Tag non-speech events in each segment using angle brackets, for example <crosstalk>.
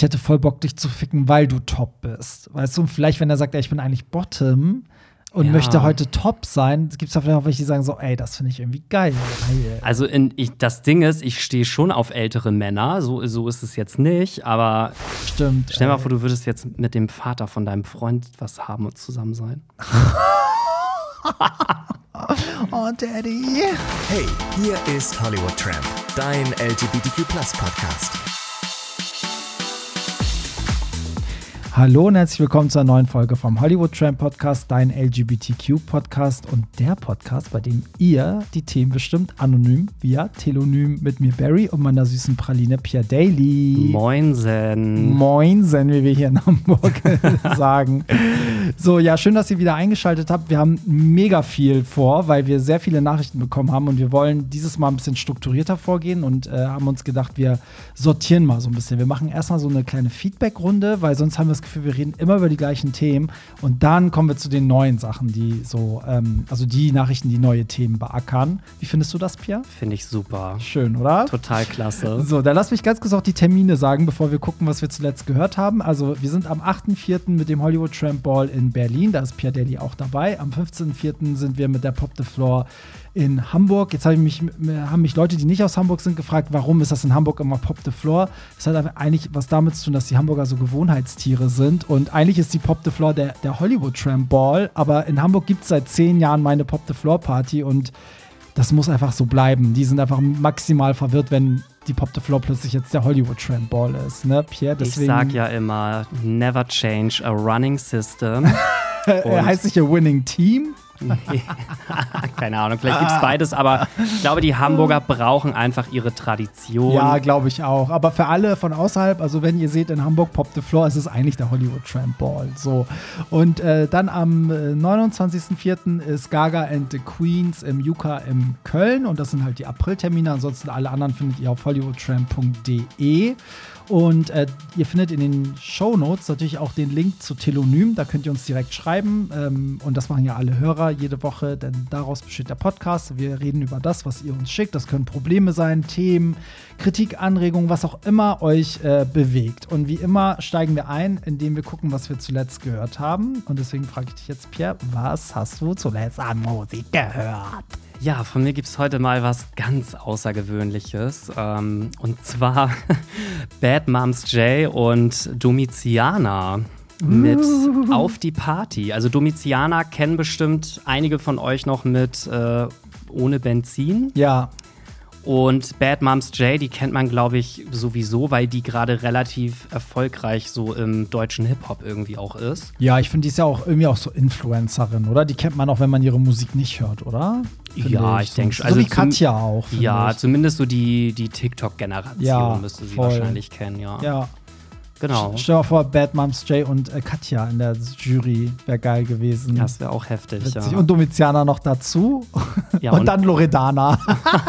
ich hätte voll Bock, dich zu ficken, weil du top bist. Weißt du, und vielleicht, wenn er sagt, ey, ich bin eigentlich Bottom und Ja. möchte heute top sein, gibt es da vielleicht auch welche, die sagen so, ey, das finde ich irgendwie geil. Also in, ich, das Ding ist, ich stehe schon auf ältere Männer, so, so ist es jetzt nicht, aber Stimmt. stell dir mal vor, du würdest jetzt mit dem Vater von deinem Freund was haben und zusammen sein. <laughs> Oh, Daddy. Hey, hier ist Hollywood Tramp, dein LGBTQ Hallo und herzlich willkommen zur neuen Folge vom Hollywood Tramp Podcast, dein LGBTQ Podcast und der Podcast, bei dem ihr die Themen bestimmt anonym via Telonym mit mir Barry und meiner süßen Praline Pierre Daly. Moinsen. Moinsen, wie wir hier in Hamburg <laughs> sagen. So, ja, schön, dass ihr wieder eingeschaltet habt. Wir haben mega viel vor, weil wir sehr viele Nachrichten bekommen haben und wir wollen dieses Mal ein bisschen strukturierter vorgehen und äh, haben uns gedacht, wir sortieren mal so ein bisschen. Wir machen erstmal so eine kleine Feedback-Runde, weil sonst haben wir das Gefühl, wir reden immer über die gleichen Themen und dann kommen wir zu den neuen Sachen, die so, ähm, also die Nachrichten, die neue Themen beackern. Wie findest du das, Pierre? Finde ich super. Schön, oder? Total klasse. So, dann lass mich ganz kurz auch die Termine sagen, bevor wir gucken, was wir zuletzt gehört haben. Also, wir sind am 8.4. mit dem Hollywood Tramp Ball in Berlin. Da ist Pierre Daly auch dabei. Am 15.4. sind wir mit der Pop the Floor in Hamburg. Jetzt hab ich mich, haben mich Leute, die nicht aus Hamburg sind, gefragt, warum ist das in Hamburg immer Pop the Floor? Das hat eigentlich was damit zu tun, dass die Hamburger so Gewohnheitstiere sind. Und eigentlich ist die Pop the Floor der, der Hollywood Tramp Ball. Aber in Hamburg gibt es seit zehn Jahren meine Pop the Floor Party und das muss einfach so bleiben. Die sind einfach maximal verwirrt, wenn die Pop the Floor plötzlich jetzt der Hollywood Tramp Ball ist, ne, Pierre? Deswegen Ich sag ja immer, never change a running system. <laughs> äh, heißt sich ja Winning Team. <laughs> Keine Ahnung, vielleicht gibt es beides, aber ich glaube, die Hamburger brauchen einfach ihre Tradition. Ja, glaube ich auch. Aber für alle von außerhalb, also wenn ihr seht in Hamburg Pop the Floor, ist es eigentlich der Hollywood Tramp Ball. So. Und äh, dann am äh, 29.04. ist Gaga and the Queens im Yuka in Köln. Und das sind halt die Apriltermine. Ansonsten alle anderen findet ihr auf hollywoodtramp.de. Und äh, ihr findet in den Show Notes natürlich auch den Link zu Telonym. Da könnt ihr uns direkt schreiben. Ähm, und das machen ja alle Hörer jede Woche, denn daraus besteht der Podcast. Wir reden über das, was ihr uns schickt. Das können Probleme sein, Themen, Kritik, Anregungen, was auch immer euch äh, bewegt. Und wie immer steigen wir ein, indem wir gucken, was wir zuletzt gehört haben. Und deswegen frage ich dich jetzt, Pierre, was hast du zuletzt an Musik gehört? Ja, von mir gibt es heute mal was ganz Außergewöhnliches. Ähm, und zwar <laughs> Bad Moms J und Domitiana mit Auf die Party. Also Domitiana kennen bestimmt einige von euch noch mit äh, Ohne Benzin. Ja, Und Bad Moms J, die kennt man, glaube ich, sowieso, weil die gerade relativ erfolgreich so im deutschen Hip-Hop irgendwie auch ist. ja, ich finde, die ist ja auch irgendwie auch so Influencerin, oder? Die kennt man auch, wenn man ihre Musik nicht hört, oder? Ja, ich so. denk schon. So Also wie zum- Katja auch. Ja, ich. zumindest so die, die TikTok-Generation Ja, müsste sie voll. wahrscheinlich kennen, ja. Ja. Genau. Stell dir mal vor, Bad Moms J und äh, Katja in der Jury wäre geil gewesen. Das wäre auch heftig, Witzig. ja. Und Domitiana noch dazu. Ja, und, und- dann Loredana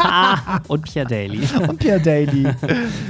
<laughs> Und Pierre Daly. <laughs> und Pierre Daly.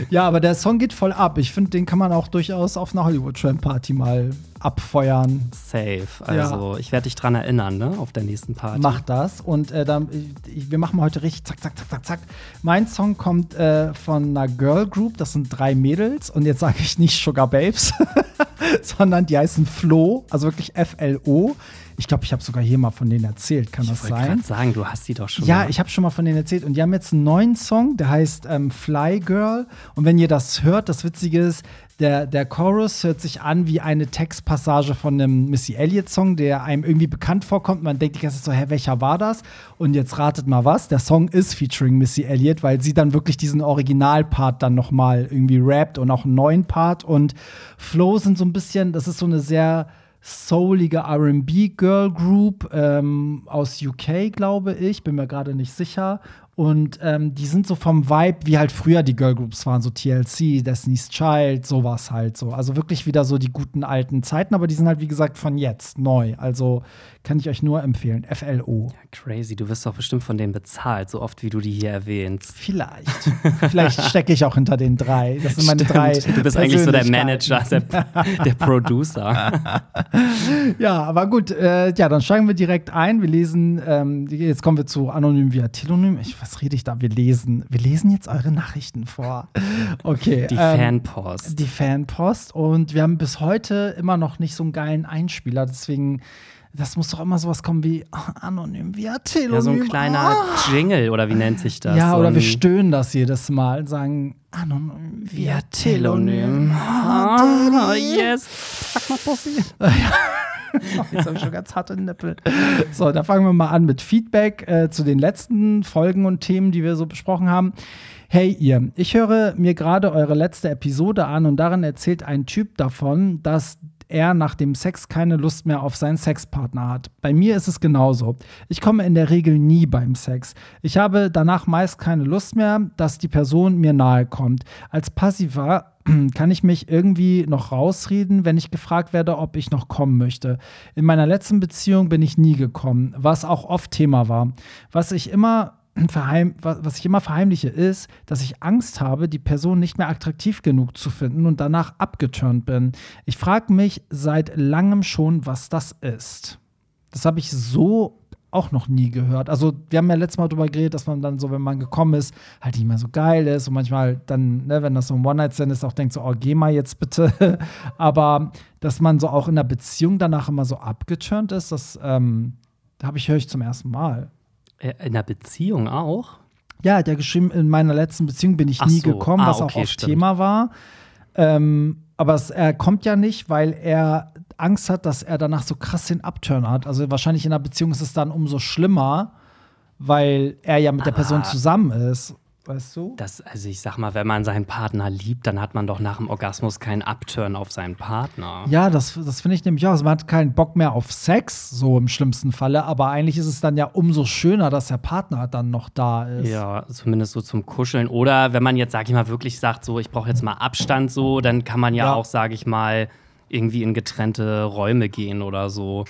ja, aber der Song geht voll ab. Ich finde, den kann man auch durchaus auf einer Hollywood Tramp Party mal abfeuern. Safe. Also, ich werde dich dran erinnern, ne? Auf der nächsten Party. Mach das. Und äh, dann, ich, wir machen heute richtig zack, zack, zack, zack, zack. Mein Song kommt äh, von einer Girl Group. Das sind drei Mädels. Und jetzt sage ich nicht Sugar Babes, <laughs> sondern die heißen Flo. Also wirklich F-L-O. Ich glaube, ich habe sogar hier mal von denen erzählt. Kann das Ich wollte sein? gerade sagen, du hast die doch schon. Ja, mal. ich habe schon mal von denen erzählt und die haben jetzt einen neuen Song, der heißt ähm, Fly Girl. Und wenn ihr das hört, das Witzige ist, der, der Chorus hört sich an wie eine Textpassage von einem Missy Elliott-Song, der einem irgendwie bekannt vorkommt. Man denkt die ganze Zeit so, hä, welcher war das? Und jetzt ratet mal was. Der Song ist featuring Missy Elliott, weil sie dann wirklich diesen Originalpart dann nochmal irgendwie rappt und auch einen neuen Part. Und Flow sind so ein bisschen, das ist so eine sehr soulige RB Girl Group ähm, aus UK, glaube ich. Bin mir gerade nicht sicher. Und ähm, die sind so vom Vibe, wie halt früher die Girl Groups waren, so TLC, Destiny's Child, sowas halt so. Also wirklich wieder so die guten alten Zeiten, aber die sind halt, wie gesagt, von jetzt neu. Also kann ich euch nur empfehlen. FLO. Crazy, du wirst doch bestimmt von denen bezahlt, so oft wie du die hier erwähnst. Vielleicht. Vielleicht stecke ich auch hinter den drei. Das sind meine drei. Du bist eigentlich so der. Manager, der, der Producer. <laughs> Ja, aber gut, äh, ja, dann steigen wir direkt ein. Wir lesen, ähm, jetzt kommen wir zu Anonym via Telonym. Ich was rede ich da? Wir lesen, wir lesen jetzt eure Nachrichten vor. Okay. Die ähm, Fanpost. Die Fanpost. Und wir haben bis heute immer noch nicht so einen geilen Einspieler. Deswegen, das muss doch immer sowas kommen wie oh, anonym via Telonym. Ja, so ein kleiner Ah. Jingle oder wie nennt sich das? Ja, so oder wir stöhnen das jedes Mal und sagen anonym via Telonym. Ah, yes. Sag mal, Pussy. Jetzt habe ich schon ganz harte Nippel. So, da fangen wir mal an mit Feedback äh, zu den letzten Folgen und Themen, die wir so besprochen haben. Hey ihr, ich höre mir gerade eure letzte Episode an und darin erzählt ein Typ davon, dass er nach dem Sex keine Lust mehr auf seinen Sexpartner hat. Bei mir ist es genauso. Ich komme in der Regel nie beim Sex. Ich habe danach meist keine Lust mehr, dass die Person mir nahe kommt. Als Passiver <clears throat> kann ich mich irgendwie noch rausreden, wenn ich gefragt werde, ob ich noch kommen möchte. In meiner letzten Beziehung bin ich nie gekommen, was auch oft Thema war. Was ich immer verheim, was ich immer verheimliche, ist, dass ich Angst habe, die Person nicht mehr attraktiv genug zu finden und danach abgeturnt bin. Ich frage mich seit langem schon, was das ist. Das habe ich so auch noch nie gehört. Also, wir haben ja letztes Mal darüber geredet, dass man dann so, wenn man gekommen ist, halt nicht mehr so geil ist und manchmal dann, ne, wenn das so ein One-Night-Stand ist, auch denkt so, oh, geh mal jetzt bitte. <laughs> Aber dass man so auch in der Beziehung danach immer so abgeturnt ist, das ähm, habe ich, höre ich zum ersten Mal. Äh, In der Beziehung auch? Ja, hat ja geschrieben, in meiner letzten Beziehung bin ich Ach nie so. gekommen, Ah, was okay, auch oft stimmt. Thema war. Ähm, aber es, er kommt ja nicht, weil er Angst hat, dass er danach so krass den Upturn hat. Also wahrscheinlich in einer Beziehung ist es dann umso schlimmer, weil er ja mit der Person Aber- zusammen ist. Weißt du? Das, also ich sag mal, wenn man seinen Partner liebt, dann hat man doch nach dem Orgasmus keinen Upturn auf seinen Partner. Ja, das, das finde ich nämlich auch. Also man hat keinen Bock mehr auf Sex, so im schlimmsten Falle. Aber eigentlich ist es dann ja umso schöner, dass der Partner dann noch da ist. Ja, zumindest so zum Kuscheln. Oder wenn man jetzt, sag ich mal, wirklich sagt, so, ich brauche jetzt mal Abstand, so, dann kann man ja, Ja. auch, sag ich mal, irgendwie in getrennte Räume gehen oder so.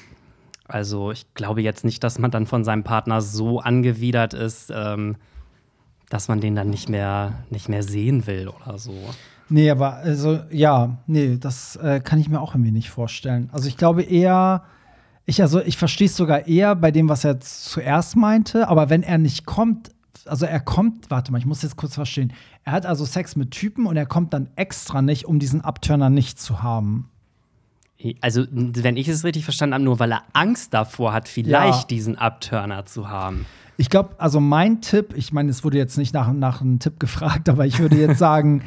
Also ich glaube jetzt nicht, dass man dann von seinem Partner so angewidert ist, ähm, dass man den dann nicht mehr, nicht mehr sehen will oder so. Nee, aber also ja, nee, das äh, kann ich mir auch irgendwie nicht vorstellen. Also ich glaube eher, ich also ich verstehe es sogar eher bei dem, was er zuerst meinte, aber wenn er nicht kommt, also er kommt, warte mal, ich muss jetzt kurz verstehen. Er hat also Sex mit Typen und er kommt dann extra nicht, um diesen Abturner nicht zu haben. Also, wenn ich es richtig verstanden habe, nur weil er Angst davor hat, vielleicht Ja. diesen Upturner zu haben. Ich glaube, also mein Tipp, ich meine, es wurde jetzt nicht nach, nach einem Tipp gefragt, <laughs> aber ich würde jetzt sagen,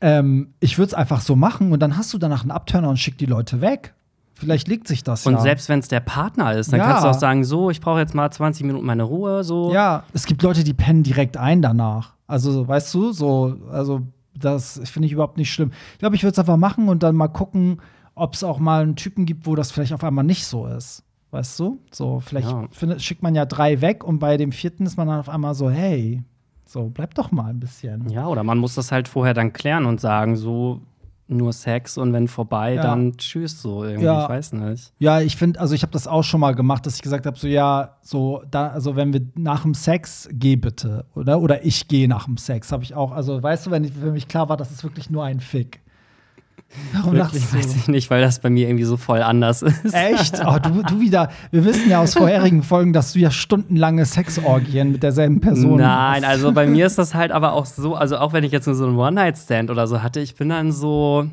ähm, ich würde es einfach so machen und dann hast du danach einen Abturner und schick die Leute weg. Vielleicht legt sich das Und ja. selbst wenn es der Partner ist, dann Ja. kannst du auch sagen, so, ich brauche jetzt mal 20 Minuten meine Ruhe, so. Ja, es gibt Leute, die pennen direkt ein danach. Also, weißt du, so, also das finde ich überhaupt nicht schlimm. Ich glaube, ich würde es einfach machen und dann mal gucken, ob es auch mal einen Typen gibt, wo das vielleicht auf einmal nicht so ist. Weißt du? So, vielleicht Ja. findet, schickt man ja drei weg und bei dem vierten ist man dann auf einmal so, hey, so, bleib doch mal ein bisschen. Ja, oder man muss das halt vorher dann klären und sagen, so nur Sex und wenn vorbei, Ja. dann tschüss, so irgendwie, Ja. ich weiß nicht. Ja, ich finde, also ich habe das auch schon mal gemacht, dass ich gesagt habe, so ja, so da, also wenn wir nach dem Sex, geh bitte, oder? Oder ich gehe nach dem Sex, habe ich auch. Also weißt du, wenn ich, für mich klar war, das ist wirklich nur ein Fick. Warum Wirklich lachst du? weiß ich nicht, weil das bei mir irgendwie so voll anders ist. Echt? <laughs> Oh, du, du wieder. Wir wissen ja aus vorherigen Folgen, dass du ja stundenlange Sexorgien mit derselben Person Nein, hast. also bei mir ist das halt aber auch so, also auch wenn ich jetzt nur so einen One-Night-Stand oder so hatte, ich bin dann so,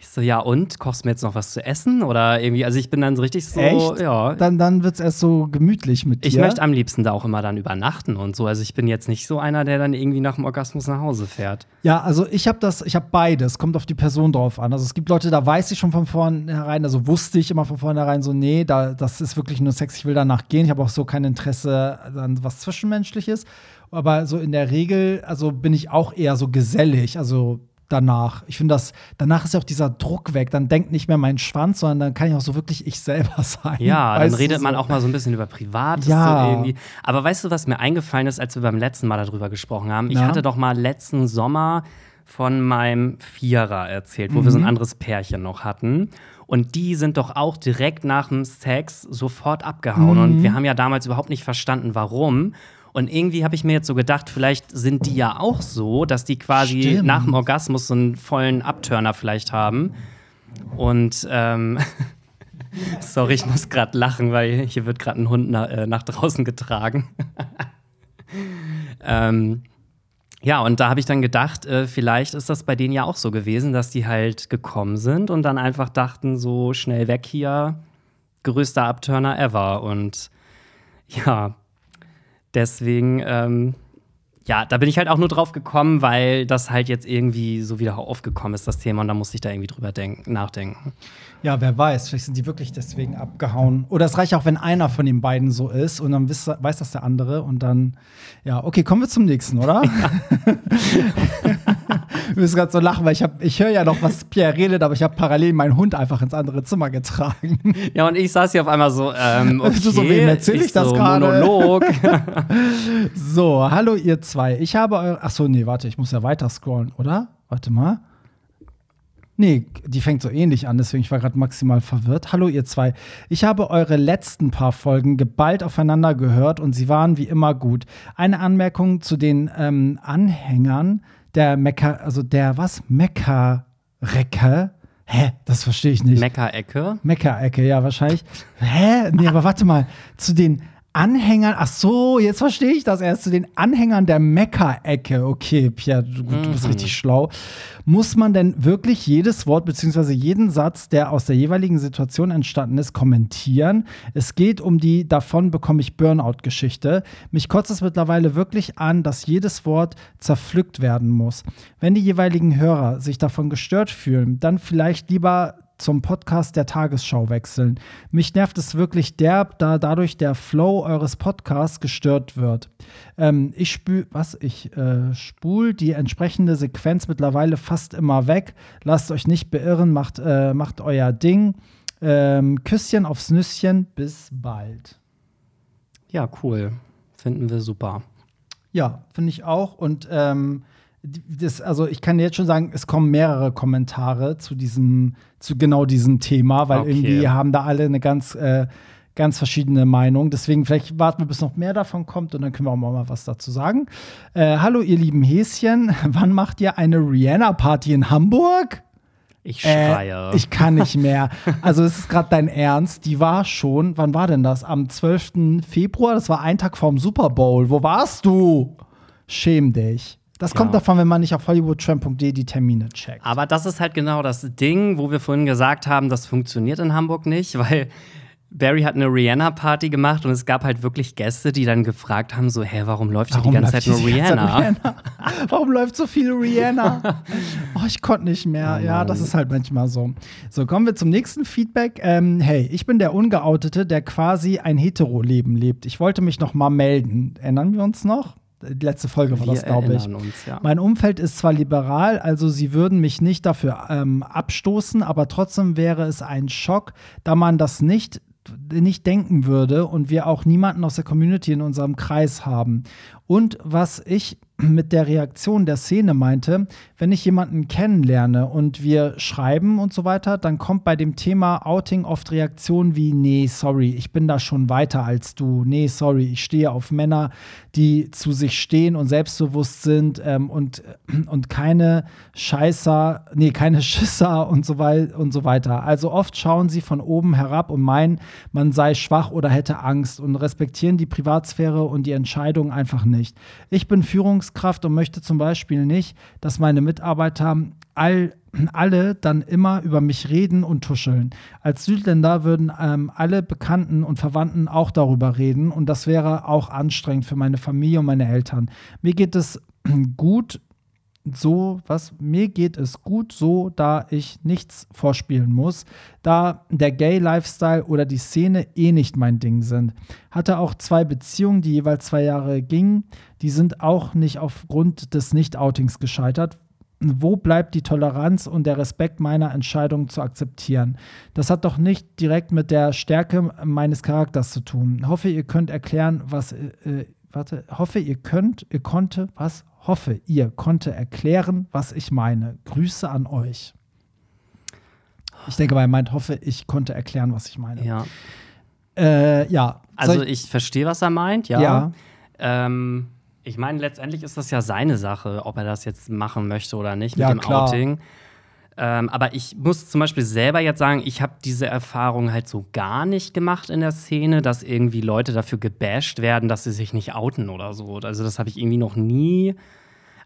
ich so, ja und, kochst du mir jetzt noch was zu essen? Oder irgendwie, also ich bin dann so richtig so, Echt? ja. Dann, dann wird es erst so gemütlich mit dir. Ich möchte am liebsten da auch immer dann übernachten und so. Also ich bin jetzt nicht so einer, der dann irgendwie nach dem Orgasmus nach Hause fährt. Ja, also ich habe das, ich habe beides, kommt auf die Person drauf an. Also es gibt Leute, da weiß ich schon von vornherein, also wusste ich immer von vornherein so, nee, da, das ist wirklich nur Sex, ich will danach gehen. Ich habe auch so kein Interesse an was Zwischenmenschliches. Aber so in der Regel, also bin ich auch eher so gesellig, also danach. Ich finde das, danach ist ja auch dieser Druck weg. Dann denkt nicht mehr mein Schwanz, sondern dann kann ich auch so wirklich ich selber <laughs> sein. Ja, dann Weißt redet so. man auch mal so ein bisschen über Privates Ja. so. Aber weißt du, was mir eingefallen ist, als wir beim letzten Mal darüber gesprochen haben? Ich Na? hatte doch mal letzten Sommer von meinem Vierer erzählt, wo wir so Mhm. ein anderes Pärchen noch hatten. Und die sind doch auch direkt nach dem Sex sofort abgehauen. Mhm. Und wir haben ja damals überhaupt nicht verstanden, warum. Und irgendwie habe ich mir jetzt so gedacht, vielleicht sind die ja auch so, dass die quasi Stimmt. nach dem Orgasmus so einen vollen Abturner vielleicht haben. Und ähm, <laughs> sorry, ich muss gerade lachen, weil hier wird gerade ein Hund na, äh, nach draußen getragen. <laughs> Ähm, ja, und da habe ich dann gedacht, äh, vielleicht ist das bei denen ja auch so gewesen, dass die halt gekommen sind und dann einfach dachten, so schnell weg hier, größter Abturner ever. Und ja, deswegen, ähm, ja, da bin ich halt auch nur drauf gekommen, weil das halt jetzt irgendwie so wieder aufgekommen ist, das Thema, und da musste ich da irgendwie drüber denken, nachdenken. Ja, wer weiß, vielleicht sind die wirklich deswegen abgehauen. Oder es reicht auch, wenn einer von den beiden so ist und dann weiß, weiß das der andere und dann, ja, okay, kommen wir zum nächsten, oder? Ja. <laughs> <laughs> <laughs> ich muss gerade so lachen, weil ich, ich höre ja noch, was Pierre redet, aber ich habe parallel meinen Hund einfach ins andere Zimmer getragen. <laughs> Ja, und ich saß hier auf einmal so, ähm, <laughs> okay, du so, wem erzähl ich, ich das so, gerade? Monolog. so, hallo ihr zwei. Ich habe eure, ach so, nee, warte, ich muss ja weiter scrollen, oder? Warte mal. Nee, die fängt so ähnlich an, deswegen ich war gerade maximal verwirrt. Hallo ihr zwei. Ich habe eure letzten paar Folgen geballt aufeinander gehört und sie waren wie immer gut. Eine Anmerkung zu den ähm, Anhängern der Mekka, also der was? Mekka-Recke. Hä? Das verstehe ich nicht. Mekka-Ecke? Mekka-Ecke, ja, wahrscheinlich. Hä? Nee, aber warte mal. Zu den Anhängern, ach so, jetzt verstehe ich das erst, zu den Anhängern der Mekka-Ecke. Okay, Pierre, du, du, bist mhm. richtig schlau. Muss man denn wirklich jedes Wort bzw. jeden Satz, der aus der jeweiligen Situation entstanden ist, kommentieren? Es geht um die Davon bekomme ich Burnout-Geschichte. Mich kotzt es mittlerweile wirklich an, dass jedes Wort zerpflückt werden muss. Wenn die jeweiligen Hörer sich davon gestört fühlen, dann vielleicht lieber zum Podcast der Tagesschau wechseln. Mich nervt es wirklich derb, da dadurch der Flow eures Podcasts gestört wird. Ähm, ich spül, was? Ich äh, spul die entsprechende Sequenz mittlerweile fast immer weg. Lasst euch nicht beirren, macht, äh, macht euer Ding. Ähm, Küsschen aufs Nüsschen, bis bald. Ja, cool. Finden wir super. Ja, finde ich auch. Und ähm, das, also ich kann jetzt schon sagen, es kommen mehrere Kommentare zu diesem, zu genau diesem Thema, weil okay. irgendwie haben da alle eine ganz, äh, ganz verschiedene Meinung. Deswegen vielleicht warten wir, bis noch mehr davon kommt und dann können wir auch mal was dazu sagen. Äh, hallo, ihr lieben Häschen, <laughs> wann macht ihr eine Rihanna-Party in Hamburg? Ich schreie. Äh, ich kann nicht mehr. Also, es ist gerade dein Ernst. Die war schon, wann war denn das? Am 12. Februar? Das war ein Tag vorm Super Bowl. Wo warst du? Schäm dich. Das kommt davon, wenn man nicht auf hollywoodtramp.de die Termine checkt. Aber das ist halt genau das Ding, wo wir vorhin gesagt haben, das funktioniert in Hamburg nicht, <laughs> weil Barry hat eine Rihanna-Party gemacht und es gab halt wirklich Gäste, die dann gefragt haben: so, hä, warum läuft hier die ganze Zeit nur Rihanna? Rihanna? <laughs> warum läuft so viel Rihanna? <laughs> oh, ich konnte nicht mehr. Oh, ja, das ist halt manchmal so. So, kommen wir zum nächsten Feedback. Ähm, hey, ich bin der Ungeoutete, der quasi ein Hetero-Leben lebt. Ich wollte mich noch mal melden. Erinnern wir uns noch? Die letzte Folge war wir das, glaube ich. Uns, ja. Mein Umfeld ist zwar liberal, also sie würden mich nicht dafür ähm, abstoßen, aber trotzdem wäre es ein Schock, da man das nicht nicht denken würde und wir auch niemanden aus der Community in unserem Kreis haben. Und was ich mit der Reaktion der Szene meinte, wenn ich jemanden kennenlerne und wir schreiben und so weiter, dann kommt bei dem Thema Outing oft Reaktionen wie, nee, sorry, ich bin da schon weiter als du, nee, sorry, ich stehe auf Männer, die zu sich stehen und selbstbewusst sind ähm, und, und keine Scheißer, nee, keine <laughs> Schisser und so, wei und so weiter. Also oft schauen sie von oben herab und meinen, man sei schwach oder hätte Angst und respektieren die Privatsphäre und die Entscheidung einfach nicht. Ich bin Führungs Führungskraft und möchte zum Beispiel nicht, dass meine Mitarbeiter all, alle dann immer über mich reden und tuscheln. Als Südländer würden ähm, alle Bekannten und Verwandten auch darüber reden und das wäre auch anstrengend für meine Familie und meine Eltern. Mir geht es <clears throat> gut so, was mir geht es gut so, da ich nichts vorspielen muss, da der Gay-Lifestyle oder die Szene eh nicht mein Ding sind. Hatte auch zwei Beziehungen, die jeweils zwei Jahre gingen, die sind auch nicht aufgrund des Nicht-Outings gescheitert. Wo bleibt die Toleranz und der Respekt meiner Entscheidung zu akzeptieren? Das hat doch nicht direkt mit der Stärke meines Charakters zu tun. Hoffe, ihr könnt erklären, was äh, warte, hoffe, ihr könnt, ihr konnte, was? hoffe, ihr konnte erklären, was ich meine. Grüße an euch. Ich denke, er meint, hoffe, ich konnte erklären, was ich meine. Ja. Äh, ja. Also ich, ich verstehe, was er meint, ja. ja. Ähm, ich meine, letztendlich ist das ja seine Sache, ob er das jetzt machen möchte oder nicht mit ja, dem klar. Outing. Ähm, aber ich muss zum Beispiel selber jetzt sagen, ich habe diese Erfahrung halt so gar nicht gemacht in der Szene, dass irgendwie Leute dafür gebasht werden, dass sie sich nicht outen oder so. Also das habe ich irgendwie noch nie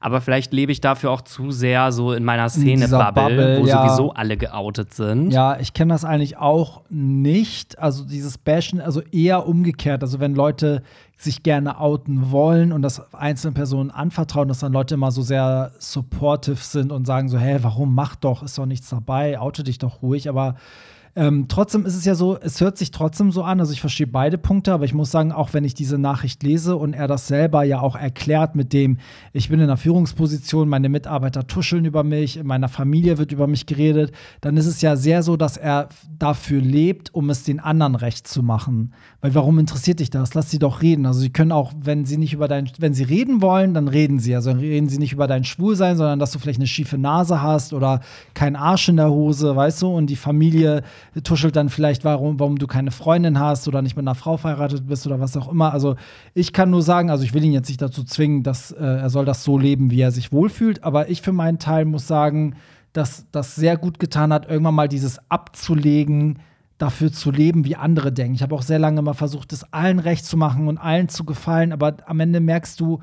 aber vielleicht lebe ich dafür auch zu sehr so in meiner Szene-Bubble, wo ja. sowieso alle geoutet sind. Ja, ich kenne das eigentlich auch nicht. Also dieses Bashen, also eher umgekehrt. Also wenn Leute sich gerne outen wollen und das einzelnen Personen anvertrauen, dass dann Leute immer so sehr supportive sind und sagen so, hey, warum mach doch, ist doch nichts dabei, oute dich doch ruhig. Aber ähm, trotzdem ist es ja so, es hört sich trotzdem so an, also ich verstehe beide Punkte, aber ich muss sagen, auch wenn ich diese Nachricht lese und er das selber ja auch erklärt mit dem, ich bin in einer Führungsposition, meine Mitarbeiter tuscheln über mich, in meiner Familie wird über mich geredet, dann ist es ja sehr so, dass er dafür lebt, um es den anderen recht zu machen. Weil warum interessiert dich das? Lass sie doch reden. Also sie können auch, wenn sie nicht über dein, wenn sie reden wollen, dann reden sie. Also reden sie nicht über dein Schwulsein, sondern dass du vielleicht eine schiefe Nase hast oder kein Arsch in der Hose, weißt du, und die Familie tuschelt dann vielleicht, warum, warum du keine Freundin hast oder nicht mit einer Frau verheiratet bist oder was auch immer. Also ich kann nur sagen, also ich will ihn jetzt nicht dazu zwingen, dass äh, er soll das so leben, wie er sich wohlfühlt, aber ich für meinen Teil muss sagen, dass das sehr gut getan hat, irgendwann mal dieses abzulegen, dafür zu leben, wie andere denken. Ich habe auch sehr lange mal versucht, es allen recht zu machen und allen zu gefallen, aber am Ende merkst du,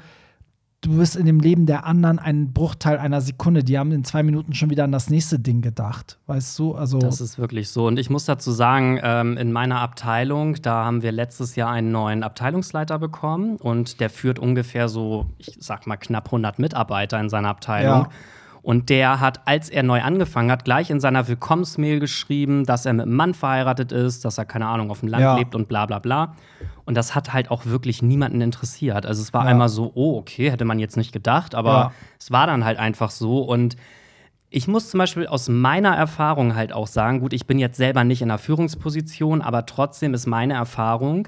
du bist in dem Leben der anderen ein Bruchteil einer Sekunde. Die haben in zwei Minuten schon wieder an das nächste Ding gedacht. Weißt du? Also das ist wirklich so. Und ich muss dazu sagen, ähm, in meiner Abteilung, da haben wir letztes Jahr einen neuen Abteilungsleiter bekommen und der führt ungefähr so, ich sag mal, knapp 100 Mitarbeiter in seiner Abteilung. Ja. Und der hat, als er neu angefangen hat, gleich in seiner Willkommensmail geschrieben, dass er mit einem Mann verheiratet ist, dass er, keine Ahnung, auf dem Land ja. lebt und bla bla bla. Und das hat halt auch wirklich niemanden interessiert. Also es war ja. einmal so, oh, okay, hätte man jetzt nicht gedacht, aber ja. es war dann halt einfach so. Und ich muss zum Beispiel aus meiner Erfahrung halt auch sagen, gut, ich bin jetzt selber nicht in einer Führungsposition, aber trotzdem ist meine Erfahrung,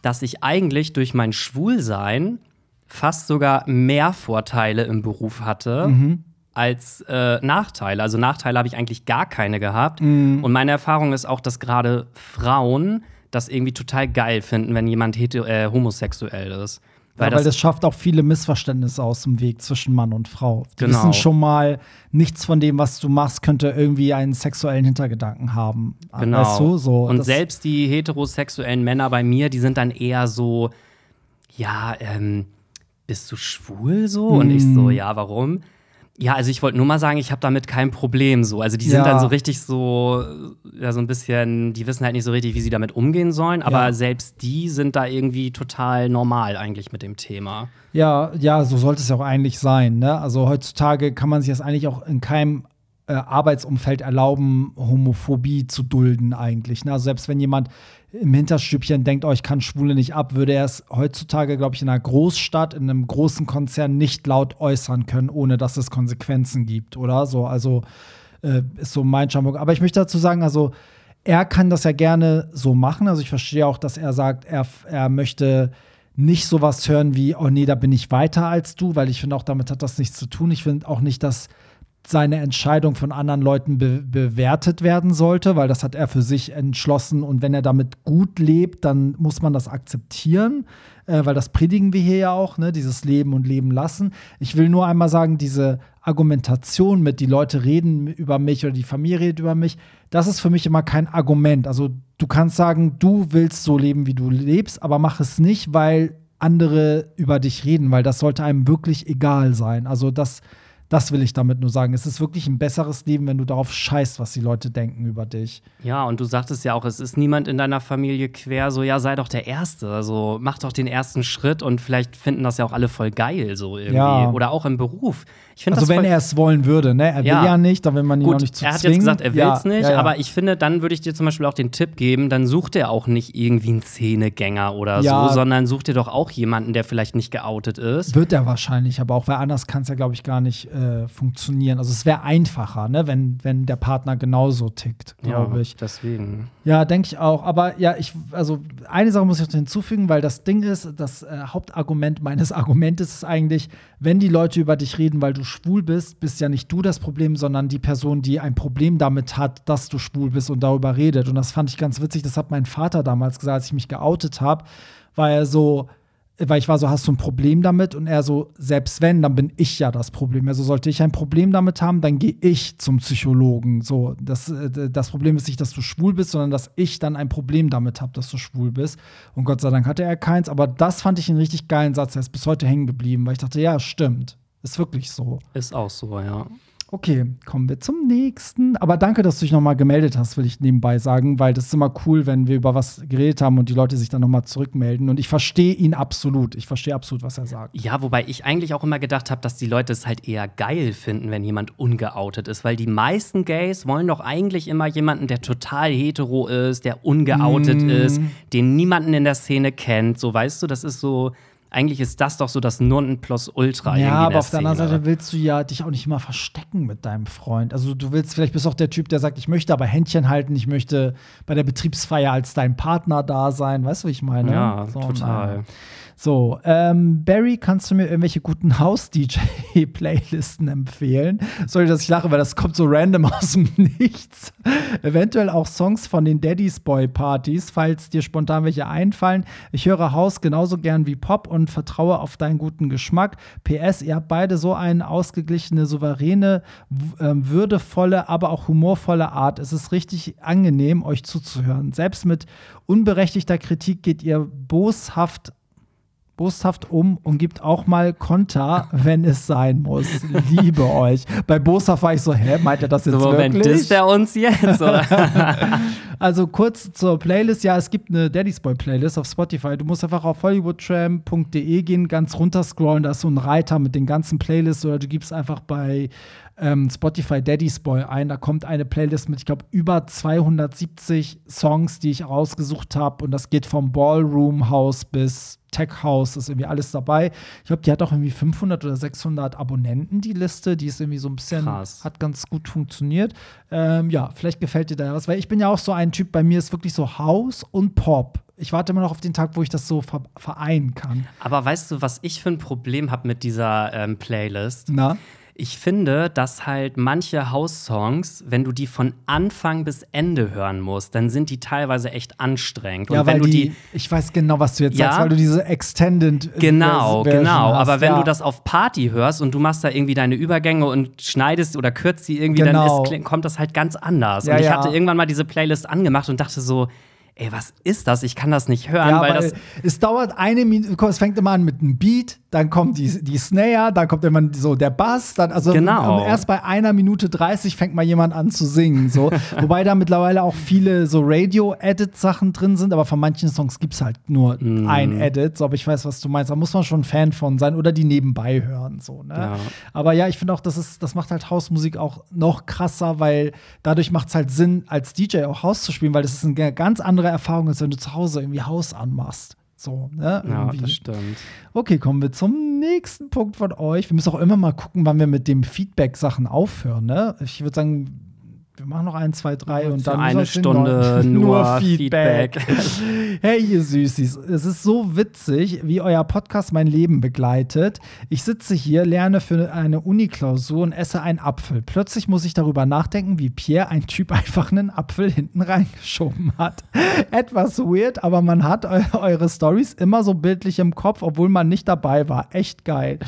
dass ich eigentlich durch mein Schwulsein fast sogar mehr Vorteile im Beruf hatte. Mhm als äh, Nachteile. Also Nachteile habe ich eigentlich gar keine gehabt. Mm. Und meine Erfahrung ist auch, dass gerade Frauen das irgendwie total geil finden, wenn jemand äh, homosexuell ist. Weil, ja, weil das, das, schafft auch viele Missverständnisse aus dem Weg zwischen Mann und Frau. Die genau. wissen schon mal, nichts von dem, was du machst, könnte irgendwie einen sexuellen Hintergedanken haben. Genau. Weißt du? so, und selbst die heterosexuellen Männer bei mir, die sind dann eher so, ja, ähm, bist du schwul so? Mm. Und ich so, mm. ja, warum? Ja, also ich wollte nur mal sagen, ich habe damit kein Problem so. Also die sind ja. dann so richtig so, ja, so ein bisschen, die wissen halt nicht so richtig, wie sie damit umgehen sollen, aber ja. selbst die sind da irgendwie total normal eigentlich mit dem Thema. Ja, ja, so sollte es ja auch eigentlich sein. Ne? Also heutzutage kann man sich das eigentlich auch in keinem äh, Arbeitsumfeld erlauben, Homophobie zu dulden eigentlich. Ne? Also selbst wenn jemand im Hinterstübchen denkt, oh, ich kann Schwule nicht ab, würde er es heutzutage, glaube ich, in einer Großstadt, in einem großen Konzern nicht laut äußern können, ohne dass es Konsequenzen gibt, oder? So, also äh, ist so mein Schamburg. Aber ich möchte dazu sagen, also er kann das ja gerne so machen. Also ich verstehe auch, dass er sagt, er, er möchte nicht sowas hören wie, oh nee, da bin ich weiter als du, weil ich finde auch, damit hat das nichts zu tun. Ich finde auch nicht, dass seine Entscheidung von anderen Leuten be bewertet werden sollte, weil das hat er für sich entschlossen und wenn er damit gut lebt, dann muss man das akzeptieren, äh, weil das predigen wir hier ja auch, ne, dieses Leben und Leben lassen. Ich will nur einmal sagen, diese Argumentation mit, die Leute reden über mich oder die Familie redet über mich, das ist für mich immer kein Argument. Also du kannst sagen, du willst so leben, wie du lebst, aber mach es nicht, weil andere über dich reden, weil das sollte einem wirklich egal sein. Also das das will ich damit nur sagen. Es ist wirklich ein besseres Leben, wenn du darauf scheißt, was die Leute denken über dich. Ja, und du sagtest ja auch, es ist niemand in deiner Familie quer, so ja, sei doch der Erste. Also mach doch den ersten Schritt und vielleicht finden das ja auch alle voll geil, so irgendwie. Ja. Oder auch im Beruf. Also wenn er es wollen würde, ne? Er ja. will ja nicht, dann will man ihn Gut, auch nicht zu Er hat zwingen. jetzt gesagt, er will es ja. nicht, aber ich finde, dann würde ich dir zum Beispiel auch den Tipp geben, dann sucht er auch nicht irgendwie einen Szenegänger oder so, sondern sucht dir doch auch jemanden, der vielleicht nicht geoutet ist. Wird er wahrscheinlich, aber auch weil anders kann es ja, glaube ich, gar nicht äh, funktionieren. Also es wäre einfacher, ne, wenn, wenn der Partner genauso tickt, glaube ja, ich. Deswegen. Ja, denke ich auch. Aber ja, ich, also eine Sache muss ich hinzufügen, weil das Ding ist, das äh, Hauptargument meines <laughs> Argumentes ist eigentlich, wenn die Leute über dich reden, weil du schwul bist, bist ja nicht du das Problem, sondern die Person, die ein Problem damit hat, dass du schwul bist und darüber redet. Und das fand ich ganz witzig. Das hat mein Vater damals gesagt, als ich mich geoutet habe, war er so, weil ich war so, hast du ein Problem damit? Und er so, selbst wenn, dann bin ich ja das Problem. Also sollte ich ein Problem damit haben, dann gehe ich zum Psychologen. So, das, äh, das Problem ist nicht, dass du schwul bist, sondern dass ich dann ein Problem damit habe, dass du schwul bist. Und Gott sei Dank hatte er keins. Aber das fand ich einen richtig geilen Satz. Er ist bis heute hängen geblieben, weil ich dachte, ja, stimmt. Ist wirklich so. Ist auch so, ja. Okay, kommen wir zum nächsten. Aber danke, dass du dich nochmal gemeldet hast, will ich nebenbei sagen, weil das ist immer cool, wenn wir über was geredet haben und die Leute sich dann nochmal zurückmelden. Und ich verstehe ihn absolut. Ich verstehe absolut, was er sagt. Ja, wobei ich eigentlich auch immer gedacht habe, dass die Leute es halt eher geil finden, wenn jemand ungeoutet ist, weil die meisten Gays wollen doch eigentlich immer jemanden, der total hetero ist, der ungeoutet mm. ist, den niemanden in der Szene kennt. So, weißt du, das ist so eigentlich ist das doch so das Nonplusultra. Ja, aber auf der anderen Seite willst du ja dich auch nicht immer verstecken mit deinem Freund. Also du willst, vielleicht bist du auch der Typ, der sagt, ich möchte aber Händchen halten, ich möchte bei der Betriebsfeier als dein Partner da sein. Weißt du, wie ich meine? Ja, so, total. Na. So, ähm, Barry, kannst du mir irgendwelche guten <laughs> House-DJ-Playlisten empfehlen? Sorry, dass ich lache, weil das kommt so random <laughs> aus dem Nichts. Eventuell auch Songs von den Daddy's Boy-Partys, falls dir spontan welche einfallen. Ich höre House genauso gern wie Pop und vertraue auf deinen guten Geschmack. PS, ihr habt beide so eine ausgeglichene, souveräne, ähm, würdevolle, aber auch humorvolle Art. Es ist richtig angenehm, euch zuzuhören. Selbst mit unberechtigter Kritik geht ihr boshaft boshaft um und gibt auch mal Konter, wenn es sein muss. Liebe <laughs> euch. Bei boshaft war ich so, hä, meint er das jetzt so, Moment, wirklich? Moment, der uns jetzt? <laughs> also kurz zur Playlist. Ja, es gibt eine Daddy's Boy Playlist auf Spotify. Du musst einfach auf hollywoodtram.de gehen, ganz runter scrollen. Da ist so ein Reiter mit den ganzen Playlists oder du gibst einfach bei ähm, Spotify Daddy's Boy ein. Da kommt eine Playlist mit, ich glaube, über 270 Songs, die ich rausgesucht habe. Und das geht vom Ballroom House bis Tech House ist irgendwie alles dabei. Ich glaube, die hat auch irgendwie 500 oder 600 Abonnenten, die Liste. Die ist irgendwie so ein bisschen, Krass. hat ganz gut funktioniert. Ähm, ja, vielleicht gefällt dir da was, weil ich bin ja auch so ein Typ, bei mir ist wirklich so House und Pop. Ich warte immer noch auf den Tag, wo ich das so vereinen kann. Aber weißt du, was ich für ein Problem habe mit dieser ähm, Playlist? Na? Ich finde, dass halt manche House-Songs, wenn du die von Anfang bis Ende hören musst, dann sind die teilweise echt anstrengend. Ja, Und weil die, die, ich weiß genau, was du jetzt ja, sagst, weil du diese Extended Genau, genau. Hast, Aber wenn ja. du das auf Party hörst und du machst da irgendwie deine Übergänge und schneidest oder kürzt sie irgendwie, genau. dann ist, kommt das halt ganz anders. Und ich hatte irgendwann mal diese Playlist angemacht und dachte so, ey, was ist das? Ich kann das nicht hören, ja, weil das. Es dauert eine Minute, es fängt immer an mit einem Beat, dann kommt die, die Snare, dann kommt immer so der Bass, dann, also genau. erst bei einer Minute 30 fängt mal jemand an zu singen. So. <laughs> Wobei da mittlerweile auch viele so Radio-Edit-Sachen drin sind, aber von manchen Songs gibt es halt nur mm. ein Edit. So, aber ich weiß, was du meinst. Da muss man schon Fan von sein oder die nebenbei hören. So, ne? Ja. Aber ja, ich finde auch, das, ist, das macht halt Hausmusik auch noch krasser, weil dadurch macht es halt Sinn, als DJ auch Haus zu spielen, weil das ist eine ganz andere Erfahrung, als wenn du zu Hause irgendwie Haus anmachst. So, ne? Ja, das stimmt. Okay, kommen wir zum nächsten Punkt von euch. Wir müssen auch immer mal gucken, wann wir mit dem Feedback-Sachen aufhören, ne? Ich würde sagen, wir machen noch ein, zwei, drei und dann eine Stunde <laughs> nur, nur Feedback. Feedback. <laughs> hey, ihr Süßis, es ist so witzig, wie euer Podcast mein Leben begleitet. Ich sitze hier, lerne für eine Uni-Klausur und esse einen Apfel. Plötzlich muss ich darüber nachdenken, wie Pierre, ein Typ, <laughs> einfach einen Apfel hinten reingeschoben hat. Etwas weird, aber man hat eu eure Stories immer so bildlich im Kopf, obwohl man nicht dabei war. Echt geil.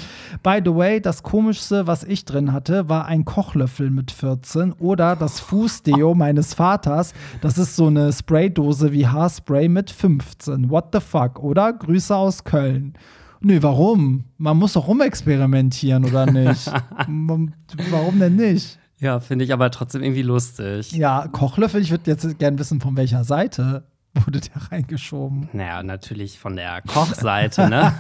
By the way, das Komischste, was ich drin hatte, war ein Kochlöffel mit 14 oder das Fußdeo meines Vaters. Das ist so eine Spraydose wie Haarspray mit 15. What the fuck, oder? Grüße aus Köln. Nö, warum? Man muss doch rumexperimentieren, oder nicht? <laughs> warum denn nicht? Ja, finde ich aber trotzdem irgendwie lustig. Ja, Kochlöffel, ich würde jetzt gerne wissen, von welcher Seite wurde der reingeschoben? Naja, natürlich von der Kochseite, ne?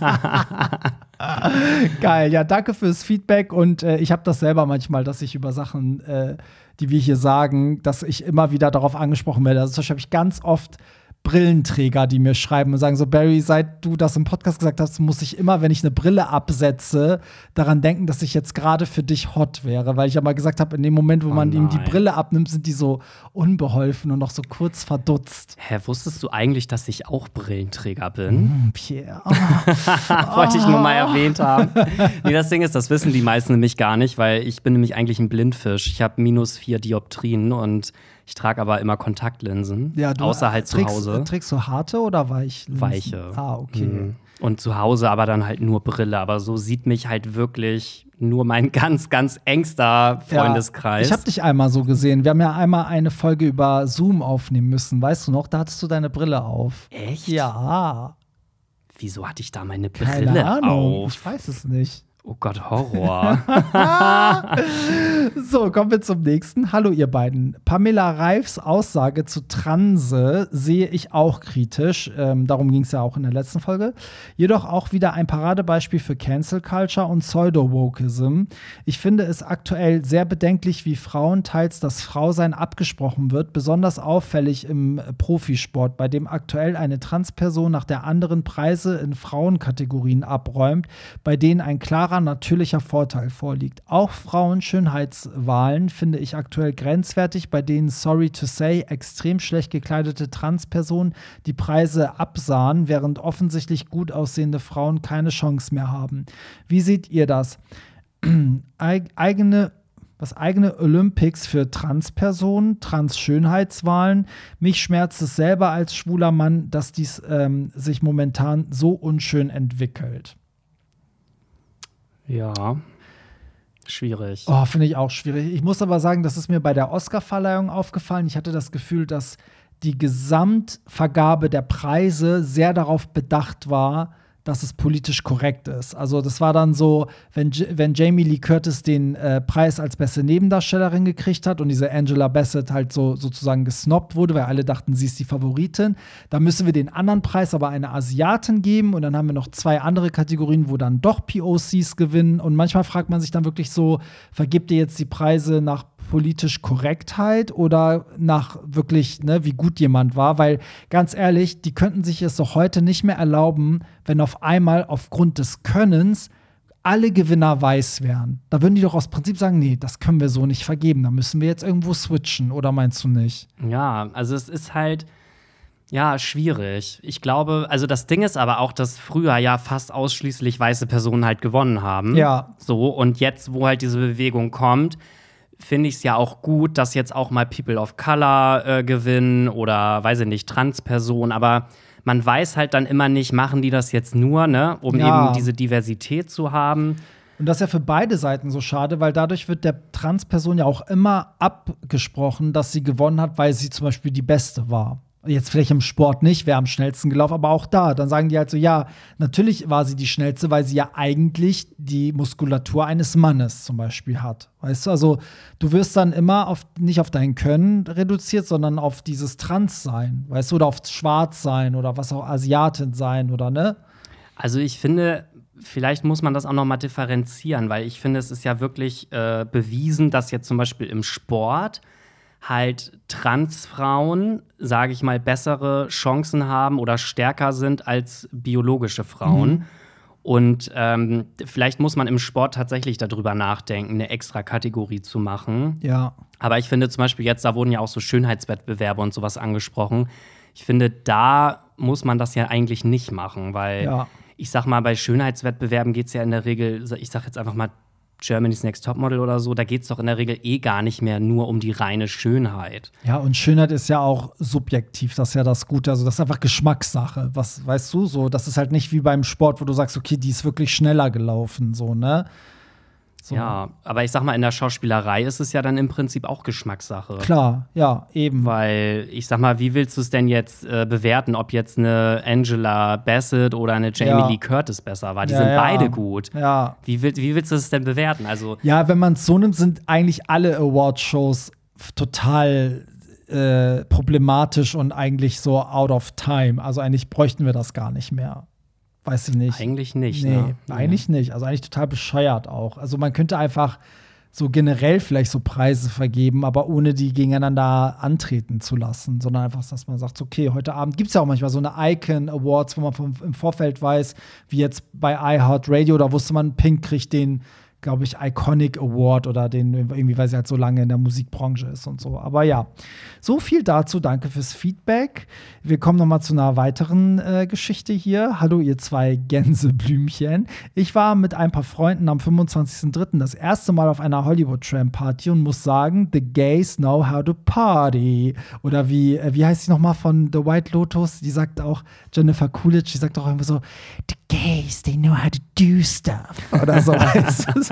<laughs> Geil, ja, danke fürs Feedback und äh, ich habe das selber manchmal, dass ich über Sachen, äh, die wir hier sagen, dass ich immer wieder darauf angesprochen werde. Also, zum Beispiel habe ich ganz oft Brillenträger, die mir schreiben und sagen so, Barry, seit du das im Podcast gesagt hast, muss ich immer, wenn ich eine Brille absetze, daran denken, dass ich jetzt gerade für dich hot wäre. Weil ich ja mal gesagt habe, in dem Moment, wo oh man ihm die Brille abnimmt, sind die so unbeholfen und noch so kurz verdutzt. Hä, wusstest du eigentlich, dass ich auch Brillenträger bin? Mm, <laughs> Pierre. Oh. <laughs> Wollte ich nur mal erwähnt haben. <laughs> nee, das Ding ist, das wissen die meisten nämlich gar nicht, weil ich bin nämlich eigentlich ein Blindfisch. Ich habe minus vier Dioptrien und ich trage aber immer Kontaktlinsen, ja, du außer halt trägst, zu Hause. Trägst du harte oder weich? Weiche. Ah, okay. Mhm. Und zu Hause aber dann halt nur Brille. Aber so sieht mich halt wirklich nur mein <laughs> ganz, ganz engster Freundeskreis. Ja, ich habe dich einmal so gesehen. Wir haben ja einmal eine Folge über Zoom aufnehmen müssen. Weißt du noch? Da hattest du deine Brille auf. Echt? Ja. Wieso hatte ich da meine Keine Brille Ahnung. auf? Ich weiß es nicht. Oh Gott, Horror. <laughs> So, kommen wir zum nächsten. Hallo, ihr beiden. Pamela Reifs Aussage zu Transe sehe ich auch kritisch. Ähm, darum ging es ja auch in der letzten Folge. Jedoch auch wieder ein Paradebeispiel für Cancel Culture und Pseudo-Wokeism. Ich finde es aktuell sehr bedenklich, wie Frauen teils das Frausein abgesprochen wird. Besonders auffällig im Profisport, bei dem aktuell eine Transperson nach der anderen Preise in Frauenkategorien abräumt, bei denen ein klarer natürlicher Vorteil vorliegt. Auch Frauenschönheitswahlen finde ich aktuell grenzwertig, bei denen, sorry to say, extrem schlecht gekleidete Transpersonen die Preise absahen, während offensichtlich gut aussehende Frauen keine Chance mehr haben. Wie seht ihr das? <clears throat> Eig eigene was eigene Olympics für Transpersonen, Trans-Schönheitswahlen. Mich schmerzt es selber als schwuler Mann, dass dies ähm, sich momentan so unschön entwickelt. Ja. Schwierig. Oh, finde ich auch schwierig. Ich muss aber sagen, das ist mir bei der Oscarverleihung aufgefallen. Ich hatte das Gefühl, dass die Gesamtvergabe der Preise sehr darauf bedacht war, dass es politisch korrekt ist. Also das war dann so, wenn, wenn Jamie Lee Curtis den äh, Preis als beste Nebendarstellerin gekriegt hat und diese Angela Bassett halt so sozusagen gesnobbt wurde, weil alle dachten, sie ist die Favoritin, dann müssen wir den anderen Preis aber einer Asiatin geben und dann haben wir noch zwei andere Kategorien, wo dann doch POCs gewinnen und manchmal fragt man sich dann wirklich so, vergibt ihr jetzt die Preise nach politisch Korrektheit oder nach wirklich, ne, wie gut jemand war, weil ganz ehrlich, die könnten sich es doch heute nicht mehr erlauben, wenn auf einmal aufgrund des Könnens alle Gewinner weiß wären. Da würden die doch aus Prinzip sagen, nee, das können wir so nicht vergeben, da müssen wir jetzt irgendwo switchen, oder meinst du nicht? Ja, also es ist halt, ja, schwierig. Ich glaube, also das Ding ist aber auch, dass früher ja fast ausschließlich weiße Personen halt gewonnen haben. Ja. So, und jetzt, wo halt diese Bewegung kommt, finde ich es ja auch gut, dass jetzt auch mal People of Color äh, gewinnen oder, weiß ich nicht, Transpersonen, aber man weiß halt dann immer nicht, machen die das jetzt nur, ne, um Ja. eben diese Diversität zu haben. Und das ist ja für beide Seiten so schade, weil dadurch wird der Transperson ja auch immer abgesprochen, dass sie gewonnen hat, weil sie zum Beispiel die Beste war. Jetzt vielleicht im Sport nicht, wer am schnellsten gelaufen, aber auch da. Dann sagen die halt so, ja, natürlich war sie die schnellste, weil sie ja eigentlich die Muskulatur eines Mannes zum Beispiel hat. Weißt du, also du wirst dann immer auf, nicht auf dein Können reduziert, sondern auf dieses Transsein, weißt du, oder auf Schwarzsein oder was auch Asiatin sein oder ne? Also ich finde, vielleicht muss man das auch noch mal differenzieren, weil ich finde, es ist ja wirklich äh, bewiesen, dass jetzt zum Beispiel im Sport halt Transfrauen, sage ich mal, bessere Chancen haben oder stärker sind als biologische Frauen. Und ähm, vielleicht muss man im Sport tatsächlich darüber nachdenken, eine extra Kategorie zu machen. Ja. Aber ich finde zum Beispiel jetzt, da wurden ja auch so Schönheitswettbewerbe und sowas angesprochen. Ich finde, da muss man das ja eigentlich nicht machen, weil Ja. ich sag mal, bei Schönheitswettbewerben geht es ja in der Regel, ich sag jetzt einfach mal Germany's Next Topmodel oder so, da geht es doch in der Regel eh gar nicht mehr nur um die reine Schönheit. Ja, und Schönheit ist ja auch subjektiv, das ist ja das Gute. Also, das ist einfach Geschmackssache. Was weißt du, so, das ist halt nicht wie beim Sport, wo du sagst, okay, die ist wirklich schneller gelaufen, so, ne? So. Ja, aber ich sag mal, in der Schauspielerei ist es ja dann im Prinzip auch Geschmackssache. Klar, ja, eben. Weil ich sag mal, wie willst du es denn jetzt äh, bewerten, ob jetzt eine Angela Bassett oder eine Jamie Ja. Lee Curtis besser war? Die Ja, sind ja. beide gut. Ja. Wie, will, wie willst du es denn bewerten? Also, Ja, wenn man es so nimmt, sind eigentlich alle Award-Shows total äh, problematisch und eigentlich so out of time. Also eigentlich bräuchten wir das gar nicht mehr. Weiß ich nicht. eigentlich nicht. Nee, ne? eigentlich nicht. Also eigentlich total bescheuert auch. Also man könnte einfach so generell vielleicht so Preise vergeben, aber ohne die gegeneinander antreten zu lassen, sondern einfach, dass man sagt, okay, heute Abend gibt es ja auch manchmal so eine Icon Awards, wo man vom, im Vorfeld weiß, wie jetzt bei iHeartRadio, da wusste man, Pink kriegt den glaube ich, Iconic Award oder den irgendwie, weil sie halt so lange in der Musikbranche ist und so. Aber ja, so viel dazu. Danke fürs Feedback. Wir kommen noch mal zu einer weiteren äh, Geschichte hier. Hallo, ihr zwei Gänseblümchen. Ich war mit ein paar Freunden am 25.03. das erste Mal auf einer Hollywood-Tram-Party und muss sagen, the gays know how to party. Oder wie, äh, wie heißt sie nochmal von The White Lotus? Die sagt auch, Jennifer Coolidge, die sagt auch immer so, the gays, they know how to do stuff. Oder so <laughs>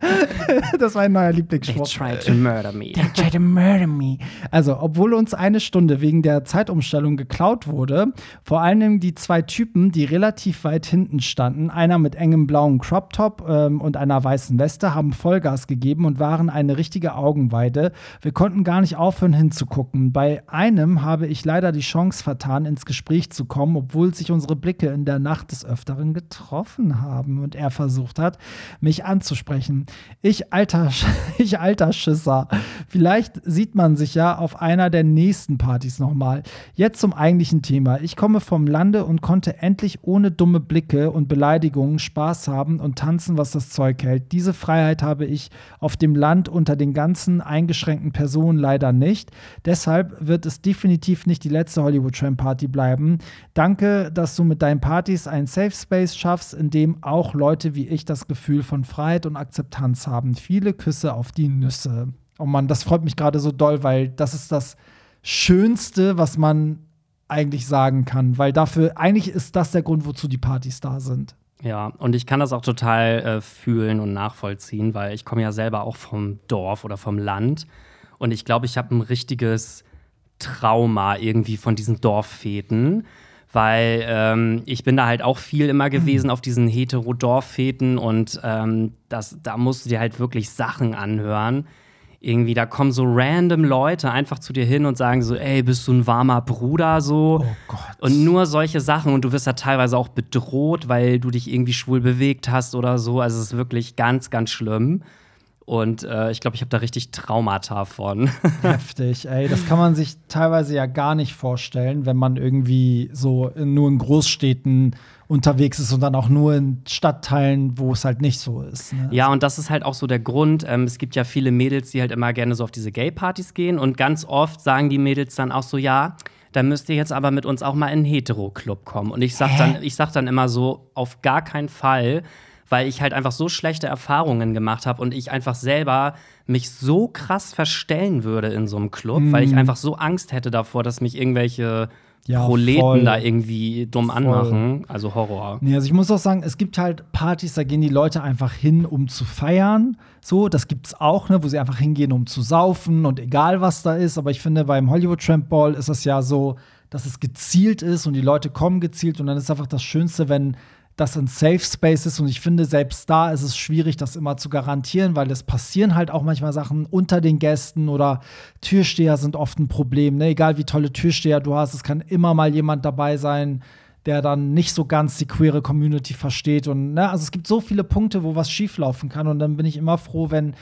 <laughs> das war ein neuer Lieblingsspruch. They tried to murder me. They tried to murder me. Also, obwohl uns eine Stunde wegen der Zeitumstellung geklaut wurde, vor allem die zwei Typen, die relativ weit hinten standen, einer mit engem blauen Crop Top ähm, und einer weißen Weste, haben Vollgas gegeben und waren eine richtige Augenweide. Wir konnten gar nicht aufhören hinzugucken. Bei einem habe ich leider die Chance vertan, ins Gespräch zu kommen, obwohl sich unsere Blicke in der Nacht des Öfteren getroffen haben und er versucht hat, mich anzusprechen. Ich alter, <laughs> ich alter Schisser. Vielleicht sieht man sich ja auf einer der nächsten Partys nochmal. Jetzt zum eigentlichen Thema. Ich komme vom Lande und konnte endlich ohne dumme Blicke und Beleidigungen Spaß haben und tanzen, was das Zeug hält. Diese Freiheit habe ich auf dem Land unter den ganzen eingeschränkten Personen leider nicht. Deshalb wird es definitiv nicht die letzte Hollywood Tram Party bleiben. Danke, dass du mit deinen Partys einen Safe Space schaffst, in dem auch Leute wie ich das Gefühl von Freiheit und Akzeptanz haben. Viele Küsse auf die Nüsse. Oh Mann, das freut mich gerade so doll, weil das ist das Schönste, was man eigentlich sagen kann. Weil dafür, eigentlich ist das der Grund, wozu die Partys da sind. Ja, und ich kann das auch total äh, fühlen und nachvollziehen, weil ich komme ja selber auch vom Dorf oder vom Land. Und ich glaube, ich habe ein richtiges Trauma irgendwie von diesen Dorffäten weil ähm, ich bin da halt auch viel immer gewesen auf diesen Hetero-Dorffäten und ähm, das, da musst du dir halt wirklich Sachen anhören. Irgendwie, da kommen so random Leute einfach zu dir hin und sagen so, ey, bist du ein warmer Bruder so? Oh Gott. Und nur solche Sachen und du wirst da teilweise auch bedroht, weil du dich irgendwie schwul bewegt hast oder so. Also es ist wirklich ganz, ganz schlimm. Und äh, ich glaube, ich habe da richtig Traumata von. <laughs> Heftig, ey. Das kann man sich teilweise ja gar nicht vorstellen, wenn man irgendwie so in, nur in Großstädten unterwegs ist und dann auch nur in Stadtteilen, wo es halt nicht so ist. Ne? Ja, und das ist halt auch so der Grund. Ähm, es gibt ja viele Mädels, die halt immer gerne so auf diese Gay-Partys gehen. Und ganz oft sagen die Mädels dann auch so, ja, da müsst ihr jetzt aber mit uns auch mal in einen Hetero-Club kommen. Und ich sag, dann, ich sag dann immer so, auf gar keinen Fall weil ich halt einfach so schlechte Erfahrungen gemacht habe und ich einfach selber mich so krass verstellen würde in so einem Club, mm. weil ich mhm. einfach so Angst hätte davor, dass mich irgendwelche ja, Proleten voll. da irgendwie dumm voll. anmachen. Also Horror. Nee, also ich muss auch sagen, es gibt halt Partys, da gehen die Leute einfach hin, um zu feiern. So, das gibt's auch, ne, wo sie einfach hingehen, um zu saufen und egal was da ist. Aber ich finde, beim Hollywood Tramp Ball ist es ja so, dass es gezielt ist und die Leute kommen gezielt und dann ist einfach das Schönste, wenn das ein Safe Space ist. Und ich finde, selbst da ist es schwierig, das immer zu garantieren, weil es passieren halt auch manchmal Sachen unter den Gästen oder Türsteher sind oft ein Problem. Ne? Egal wie tolle Türsteher du hast, es kann immer mal jemand dabei sein, der dann nicht so ganz die queere Community versteht. Und ne, also es gibt so viele Punkte, wo was schieflaufen kann. Und dann bin ich immer froh, wenn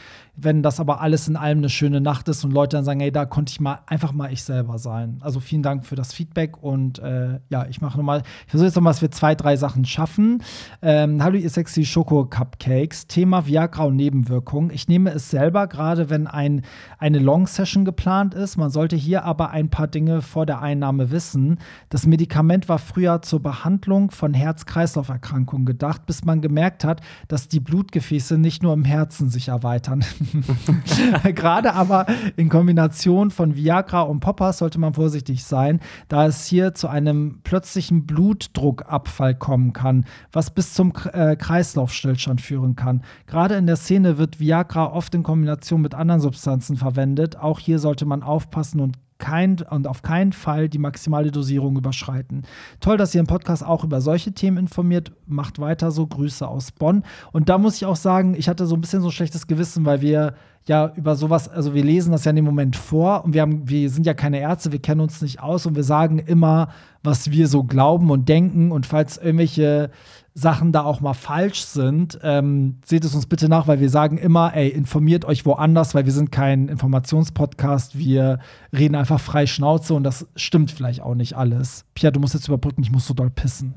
wenn das aber alles in allem eine schöne Nacht ist und Leute dann sagen, hey, da konnte ich mal einfach mal ich selber sein. Also vielen Dank für das Feedback und äh, ja, ich mache nochmal, ich versuche jetzt nochmal, dass wir zwei, drei Sachen schaffen. Ähm, Hallo, ihr sexy Schoko-Cupcakes. Thema Viagra und Nebenwirkungen. Ich nehme es selber, gerade wenn ein, eine Long-Session geplant ist. Man sollte hier aber ein paar Dinge vor der Einnahme wissen. Das Medikament war früher zur Behandlung von Herz-Kreislauf-Erkrankungen gedacht, bis man gemerkt hat, dass die Blutgefäße nicht nur im Herzen sich erweitern. <laughs> <laughs> Gerade aber in Kombination von Viagra und Poppers sollte man vorsichtig sein, da es hier zu einem plötzlichen Blutdruckabfall kommen kann, was bis zum äh, Kreislaufstillstand führen kann. Gerade in der Szene wird Viagra oft in Kombination mit anderen Substanzen verwendet. Auch hier sollte man aufpassen und kein, und auf keinen Fall die maximale Dosierung überschreiten. Toll, dass ihr im Podcast auch über solche Themen informiert. Macht weiter so. Grüße aus Bonn. Und da muss ich auch sagen, ich hatte so ein bisschen so ein schlechtes Gewissen, weil wir ja über sowas, also wir lesen das ja in dem Moment vor und wir haben, wir sind ja keine Ärzte, wir kennen uns nicht aus und wir sagen immer, was wir so glauben und denken. Und falls irgendwelche Sachen da auch mal falsch sind, ähm, seht es uns bitte nach, weil wir sagen immer, ey, informiert euch woanders, weil wir sind kein Informationspodcast, wir reden einfach frei Schnauze und das stimmt vielleicht auch nicht alles. Pia, du musst jetzt überbrücken, ich muss so doll pissen.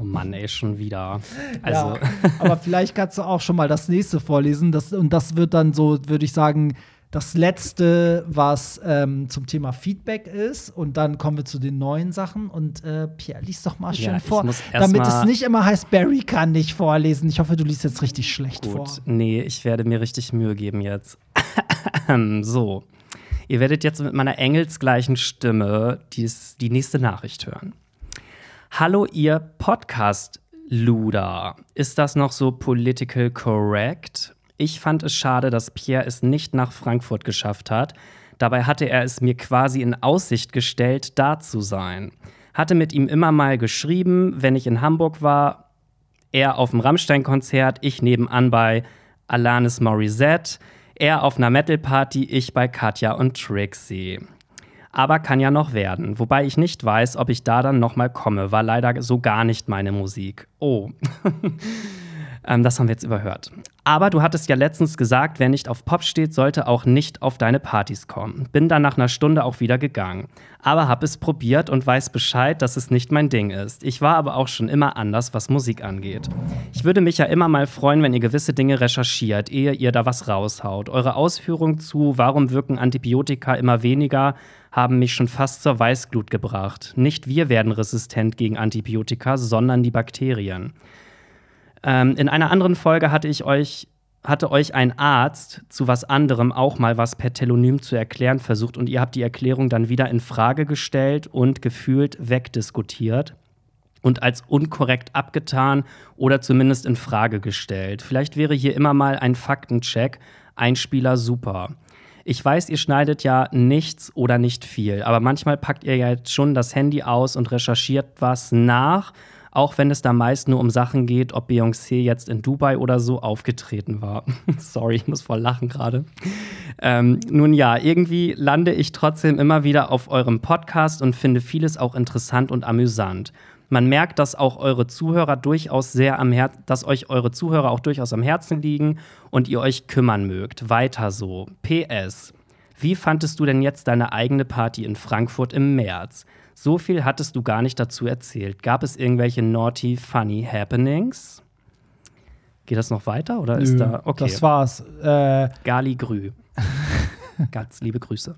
Oh Mann, ey, schon wieder. Also. Ja, aber vielleicht kannst du auch schon mal das nächste vorlesen. Das, und das wird dann so, würde ich sagen, das letzte, was ähm, zum Thema Feedback ist. Und dann kommen wir zu den neuen Sachen. Und äh, Pierre, lies doch mal schön Ja, vor. Damit es nicht immer heißt, Barry kann nicht vorlesen. Ich hoffe, du liest jetzt richtig schlecht vor. Gut, nee, ich werde mir richtig Mühe geben jetzt. <laughs> so. Ihr werdet jetzt mit meiner engelsgleichen Stimme dies, die nächste Nachricht hören. Hallo, ihr Podcast-Luder. Ist das noch so political correct? Ich fand es schade, dass Pierre es nicht nach Frankfurt geschafft hat. Dabei hatte er es mir quasi in Aussicht gestellt, da zu sein. Hatte mit ihm immer mal geschrieben, wenn ich in Hamburg war, er auf dem Rammstein-Konzert, ich nebenan bei Alanis Morissette, er auf einer Metal-Party, ich bei Katja und Trixie. Aber kann ja noch werden. Wobei ich nicht weiß, ob ich da dann nochmal komme. War leider so gar nicht meine Musik. Oh. <laughs> ähm, das haben wir jetzt überhört. Aber du hattest ja letztens gesagt, wer nicht auf Pop steht, sollte auch nicht auf deine Partys kommen. Bin dann nach einer Stunde auch wieder gegangen. Aber hab es probiert und weiß Bescheid, dass es nicht mein Ding ist. Ich war aber auch schon immer anders, was Musik angeht. Ich würde mich ja immer mal freuen, wenn ihr gewisse Dinge recherchiert, ehe ihr da was raushaut. Eure Ausführungen zu, warum wirken Antibiotika immer weniger, haben mich schon fast zur Weißglut gebracht. Nicht wir werden resistent gegen Antibiotika, sondern die Bakterien. Ähm, in einer anderen Folge hatte ich euch hatte euch ein Arzt zu was anderem auch mal was per Telonym zu erklären versucht und ihr habt die Erklärung dann wieder in Frage gestellt und gefühlt wegdiskutiert und als unkorrekt abgetan oder zumindest in Frage gestellt. Vielleicht wäre hier immer mal ein Faktencheck, Einspieler super. Ich weiß, ihr schneidet ja nichts oder nicht viel, aber manchmal packt ihr ja jetzt schon das Handy aus und recherchiert was nach, auch wenn es da meist nur um Sachen geht, ob Beyoncé jetzt in Dubai oder so aufgetreten war. <laughs> Sorry, ich muss voll lachen gerade. Ähm, nun ja, irgendwie lande ich trotzdem immer wieder auf eurem Podcast und finde vieles auch interessant und amüsant. Man merkt, dass auch eure Zuhörer durchaus sehr am Herzen, dass euch eure Zuhörer auch durchaus am Herzen liegen und ihr euch kümmern mögt. Weiter so. PS. Wie fandest du denn jetzt deine eigene Party in Frankfurt im März? So viel hattest du gar nicht dazu erzählt. Gab es irgendwelche naughty, funny Happenings? Geht das noch weiter oder ist Nö, da okay? Das war's. Äh, Gali Grü. <laughs> Ganz liebe Grüße.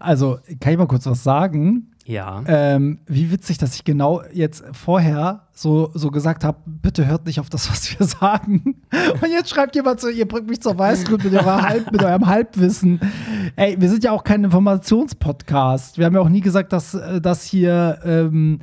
also, kann ich mal kurz was sagen? Ja. Ähm, wie witzig, dass ich genau jetzt vorher so, so gesagt habe, bitte hört nicht auf das, was wir <laughs> sagen. Und jetzt schreibt jemand so, ihr bringt mich zur Weißglut mit, Halb, mit eurem Halbwissen. Ey, wir sind ja auch kein Informationspodcast. Wir haben ja auch nie gesagt, dass äh, das hier ähm,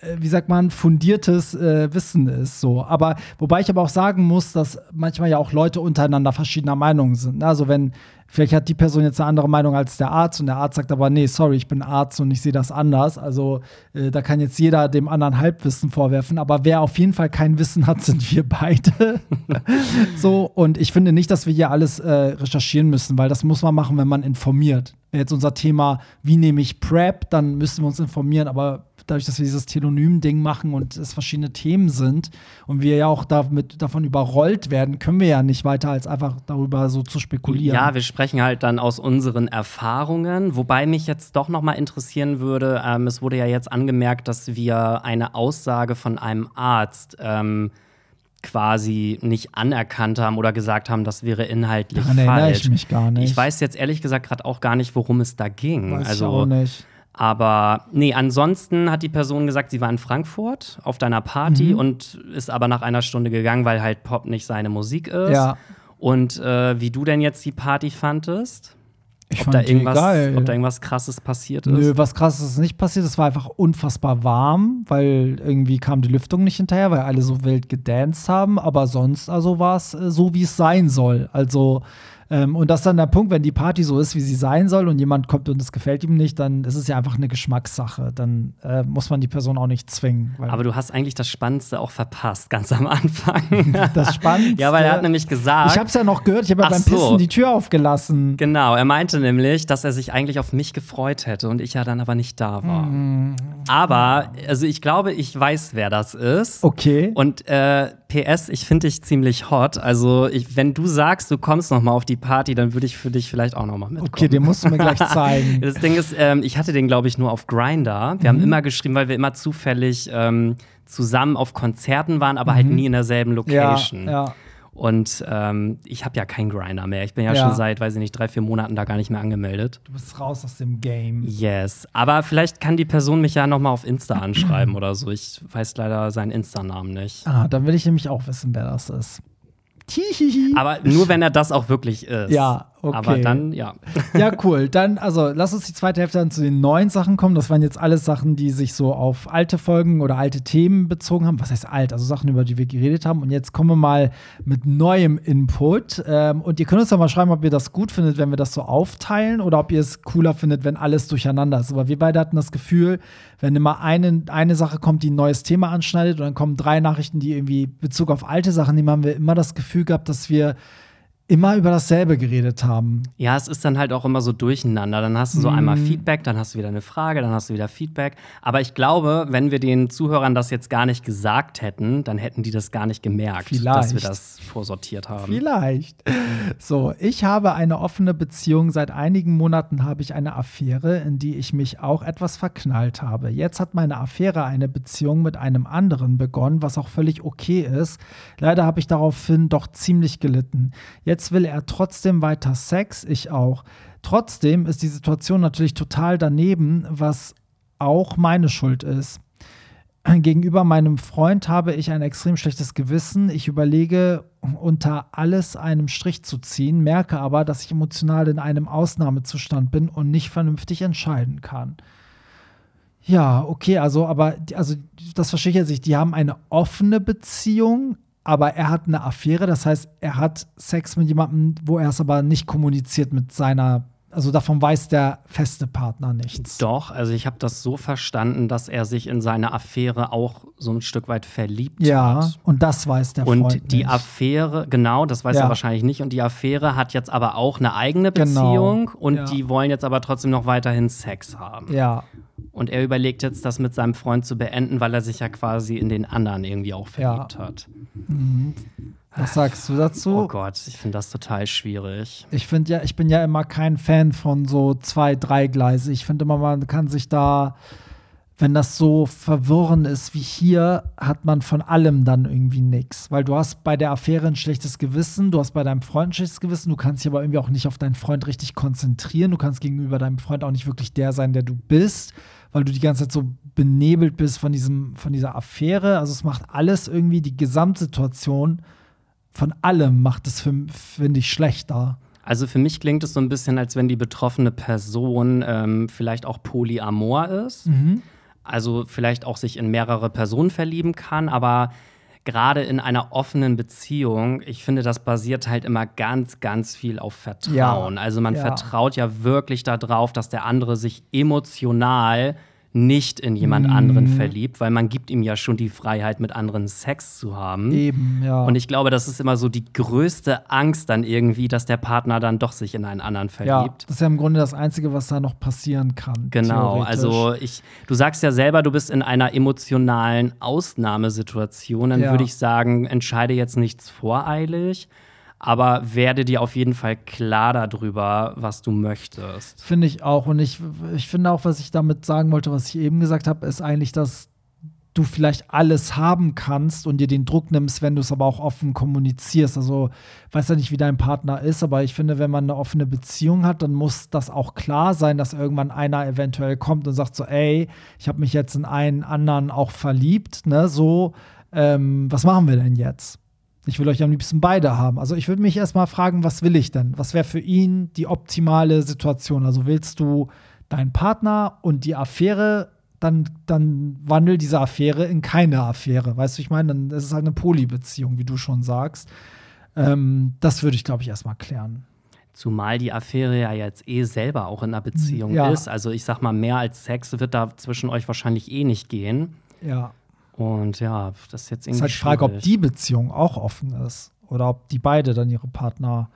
äh, wie sagt man, fundiertes äh, Wissen ist. So. Aber wobei ich aber auch sagen muss, dass manchmal ja auch Leute untereinander verschiedener Meinungen sind. Also wenn, vielleicht hat die Person jetzt eine andere Meinung als der Arzt und der Arzt sagt aber, nee, sorry, ich bin Arzt und ich sehe das anders. Also äh, da kann jetzt jeder dem anderen Halbwissen vorwerfen. Aber wer auf jeden Fall kein Wissen hat, <laughs> sind wir beide. <laughs> so, und ich finde nicht, dass wir hier alles äh, recherchieren müssen, weil das muss man machen, wenn man informiert. Jetzt unser Thema, wie nehme ich PrEP, dann müssen wir uns informieren, aber dadurch, dass wir dieses Telonym-Ding machen und es verschiedene Themen sind und wir ja auch damit, davon überrollt werden, können wir ja nicht weiter als einfach darüber so zu spekulieren. Ja, wir sprechen halt dann aus unseren Erfahrungen, wobei mich jetzt doch noch mal interessieren würde, ähm, es wurde ja jetzt angemerkt, dass wir eine Aussage von einem Arzt ähm, quasi nicht anerkannt haben oder gesagt haben, das wäre inhaltlich Daran erinnere falsch. ich mich gar nicht. Ich weiß jetzt ehrlich gesagt gerade auch gar nicht, worum es da ging. Weiß also, ich auch nicht. aber nee, ansonsten hat die Person gesagt, sie war in Frankfurt auf deiner Party Mhm. und ist aber nach einer Stunde gegangen, weil halt Pop nicht seine Musik ist. Ja. Und äh, wie du denn jetzt die Party fandest? Ich Ob fand da, irgendwas, geil. ob da irgendwas krasses passiert ist? Nö, was krasses ist nicht passiert. Es war einfach unfassbar warm, weil irgendwie kam die Lüftung nicht hinterher, weil alle so wild gedanced haben. Aber sonst also war es äh, so, wie es sein soll. Also ähm, und das ist dann der Punkt, wenn die Party so ist, wie sie sein soll und jemand kommt und es gefällt ihm nicht, dann ist es ja einfach eine Geschmackssache. Dann äh, muss man die Person auch nicht zwingen. Aber du hast eigentlich das Spannendste auch verpasst, ganz am Anfang. <laughs> das Spannendste. ja, weil er hat nämlich gesagt. Ich hab's ja noch gehört, ich habe ja beim so. Pissen die Tür aufgelassen. Genau, er meinte nämlich, dass er sich eigentlich auf mich gefreut hätte und ich ja dann aber nicht da war. Mhm. Aber, also ich glaube, ich weiß, wer das ist. Okay. Und äh, PS, ich finde dich ziemlich hot. Also, ich, wenn du sagst, du kommst noch mal auf die Party, dann würde ich für dich vielleicht auch noch mal mitkommen. Okay, den musst du mir gleich <laughs> zeigen. das Ding ist, ähm, ich hatte den, glaube ich, nur auf Grinder. Wir Mhm. haben immer geschrieben, weil wir immer zufällig ähm, zusammen auf Konzerten waren, aber halt nie in derselben Mhm. ja, Location. ja. Und ähm, ich habe ja keinen Grinder mehr. Ich bin ja, Ja. schon seit, weiß ich nicht, drei, vier Monaten da gar nicht mehr angemeldet. Du bist raus aus dem Game. Yes. Aber vielleicht kann die Person mich ja noch mal auf Insta anschreiben <clears throat> oder so. Ich weiß leider seinen Insta-Namen nicht. Ah, dann will ich nämlich auch wissen, wer das ist. Aber nur, wenn er das auch wirklich ist. Ja, okay. Aber dann, ja. Ja, cool. Dann, also, lass uns die zweite Hälfte dann zu den neuen Sachen kommen. Das waren jetzt alles Sachen, die sich so auf alte Folgen oder alte Themen bezogen haben. Was heißt alt? Also Sachen, über die wir geredet haben. Und jetzt kommen wir mal mit neuem Input. Ähm, und ihr könnt uns ja mal schreiben, ob ihr das gut findet, wenn wir das so aufteilen oder ob ihr es cooler findet, wenn alles durcheinander ist. Aber wir beide hatten das Gefühl, wenn immer eine, eine Sache kommt, die ein neues Thema anschneidet und dann kommen drei Nachrichten, die irgendwie Bezug auf alte Sachen nehmen, haben wir immer das Gefühl gehabt, dass wir immer über dasselbe geredet haben. Ja, es ist dann halt auch immer so durcheinander. Dann hast du so Mhm. einmal Feedback, dann hast du wieder eine Frage, dann hast du wieder Feedback. Aber ich glaube, wenn wir den Zuhörern das jetzt gar nicht gesagt hätten, dann hätten die das gar nicht gemerkt, dass wir Vielleicht. das vorsortiert haben. Vielleicht. So, ich habe eine offene Beziehung. Seit einigen Monaten habe ich eine Affäre, in die ich mich auch etwas verknallt habe. Jetzt hat meine Affäre eine Beziehung mit einem anderen begonnen, was auch völlig okay ist. Leider habe ich daraufhin doch ziemlich gelitten. Jetzt will er trotzdem weiter Sex, ich auch. Trotzdem ist die Situation natürlich total daneben, was auch meine Schuld ist. Gegenüber meinem Freund habe ich ein extrem schlechtes Gewissen. Ich überlege, unter alles einem Strich zu ziehen, merke aber, dass ich emotional in einem Ausnahmezustand bin und nicht vernünftig entscheiden kann. Ja, okay, also, aber also, das verstehe ich jetzt nicht. Die haben eine offene Beziehung, aber er hat eine Affäre. Das heißt, er hat Sex mit jemandem, wo er es aber nicht kommuniziert mit seiner, also davon weiß der feste Partner nichts. Doch, also ich habe das so verstanden, dass er sich in seine Affäre auch so ein Stück weit verliebt Ja, hat. und das weiß der Freund Und die nicht. Affäre, genau, das weiß Ja. er wahrscheinlich nicht. Und die Affäre hat jetzt aber auch eine eigene Genau, Beziehung und ja. die wollen jetzt aber trotzdem noch weiterhin Sex haben. Ja, Und er überlegt jetzt, das mit seinem Freund zu beenden, weil er sich ja quasi in den anderen irgendwie auch verliebt hat. Was sagst du dazu? Oh Gott, ich finde das total schwierig. Ich finde ja, ich bin ja immer kein Fan von so zwei, drei Gleise. Ich finde immer, man kann sich da, wenn das so verwirrend ist wie hier, hat man von allem dann irgendwie nichts. Weil du hast bei der Affäre ein schlechtes Gewissen, du hast bei deinem Freund ein schlechtes Gewissen, du kannst dich aber irgendwie auch nicht auf deinen Freund richtig konzentrieren. Du kannst gegenüber deinem Freund auch nicht wirklich der sein, der du bist, weil du die ganze Zeit so benebelt bist von, diesem, von dieser Affäre. Also es macht alles irgendwie, die Gesamtsituation von allem macht es, finde ich, schlechter. Also für mich klingt es so ein bisschen, als wenn die betroffene Person ähm, vielleicht auch polyamor ist. Mhm. Also vielleicht auch sich in mehrere Personen verlieben kann, aber gerade in einer offenen Beziehung, ich finde, das basiert halt immer ganz, ganz viel auf Vertrauen. Ja. Also man Ja. vertraut ja wirklich darauf, dass der andere sich emotional nicht in jemand Mhm. anderen verliebt, weil man gibt ihm ja schon die Freiheit, mit anderen Sex zu haben. Eben, ja. Und ich glaube, das ist immer so die größte Angst dann irgendwie, dass der Partner dann doch sich in einen anderen ja, verliebt. das ist ja im Grunde das Einzige, was da noch passieren kann. Genau, also ich, du sagst ja selber, du bist in einer emotionalen Ausnahmesituation. Dann Ja. würde ich sagen, entscheide jetzt nichts voreilig, aber werde dir auf jeden Fall klar darüber, was du möchtest. Finde ich auch. Und ich, ich finde auch, was ich damit sagen wollte, was ich eben gesagt habe, ist eigentlich, dass du vielleicht alles haben kannst und dir den Druck nimmst, wenn du es aber auch offen kommunizierst. Also, weiß ja nicht, wie dein Partner ist, aber ich finde, wenn man eine offene Beziehung hat, dann muss das auch klar sein, dass irgendwann einer eventuell kommt und sagt so, ey, ich habe mich jetzt in einen anderen auch verliebt, ne, so, ähm, was machen wir denn jetzt? Ich will euch am liebsten beide haben. Also ich würde mich erstmal fragen, was will ich denn? Was wäre für ihn die optimale Situation? Also willst du deinen Partner und die Affäre, dann, dann wandel diese Affäre in keine Affäre. Weißt du, ich meine, dann ist es halt eine Polybeziehung, wie du schon sagst. Ähm, das würde ich, glaube ich, erstmal klären. Zumal die Affäre ja jetzt eh selber auch in einer Beziehung Ja. ist. Also ich sag mal, mehr als Sex wird da zwischen euch wahrscheinlich eh nicht gehen. Ja. Und ja, das ist jetzt Es irgendwie ist halt die Frage, ob die Beziehung auch offen ist. Oder ob die beide dann ihre Partner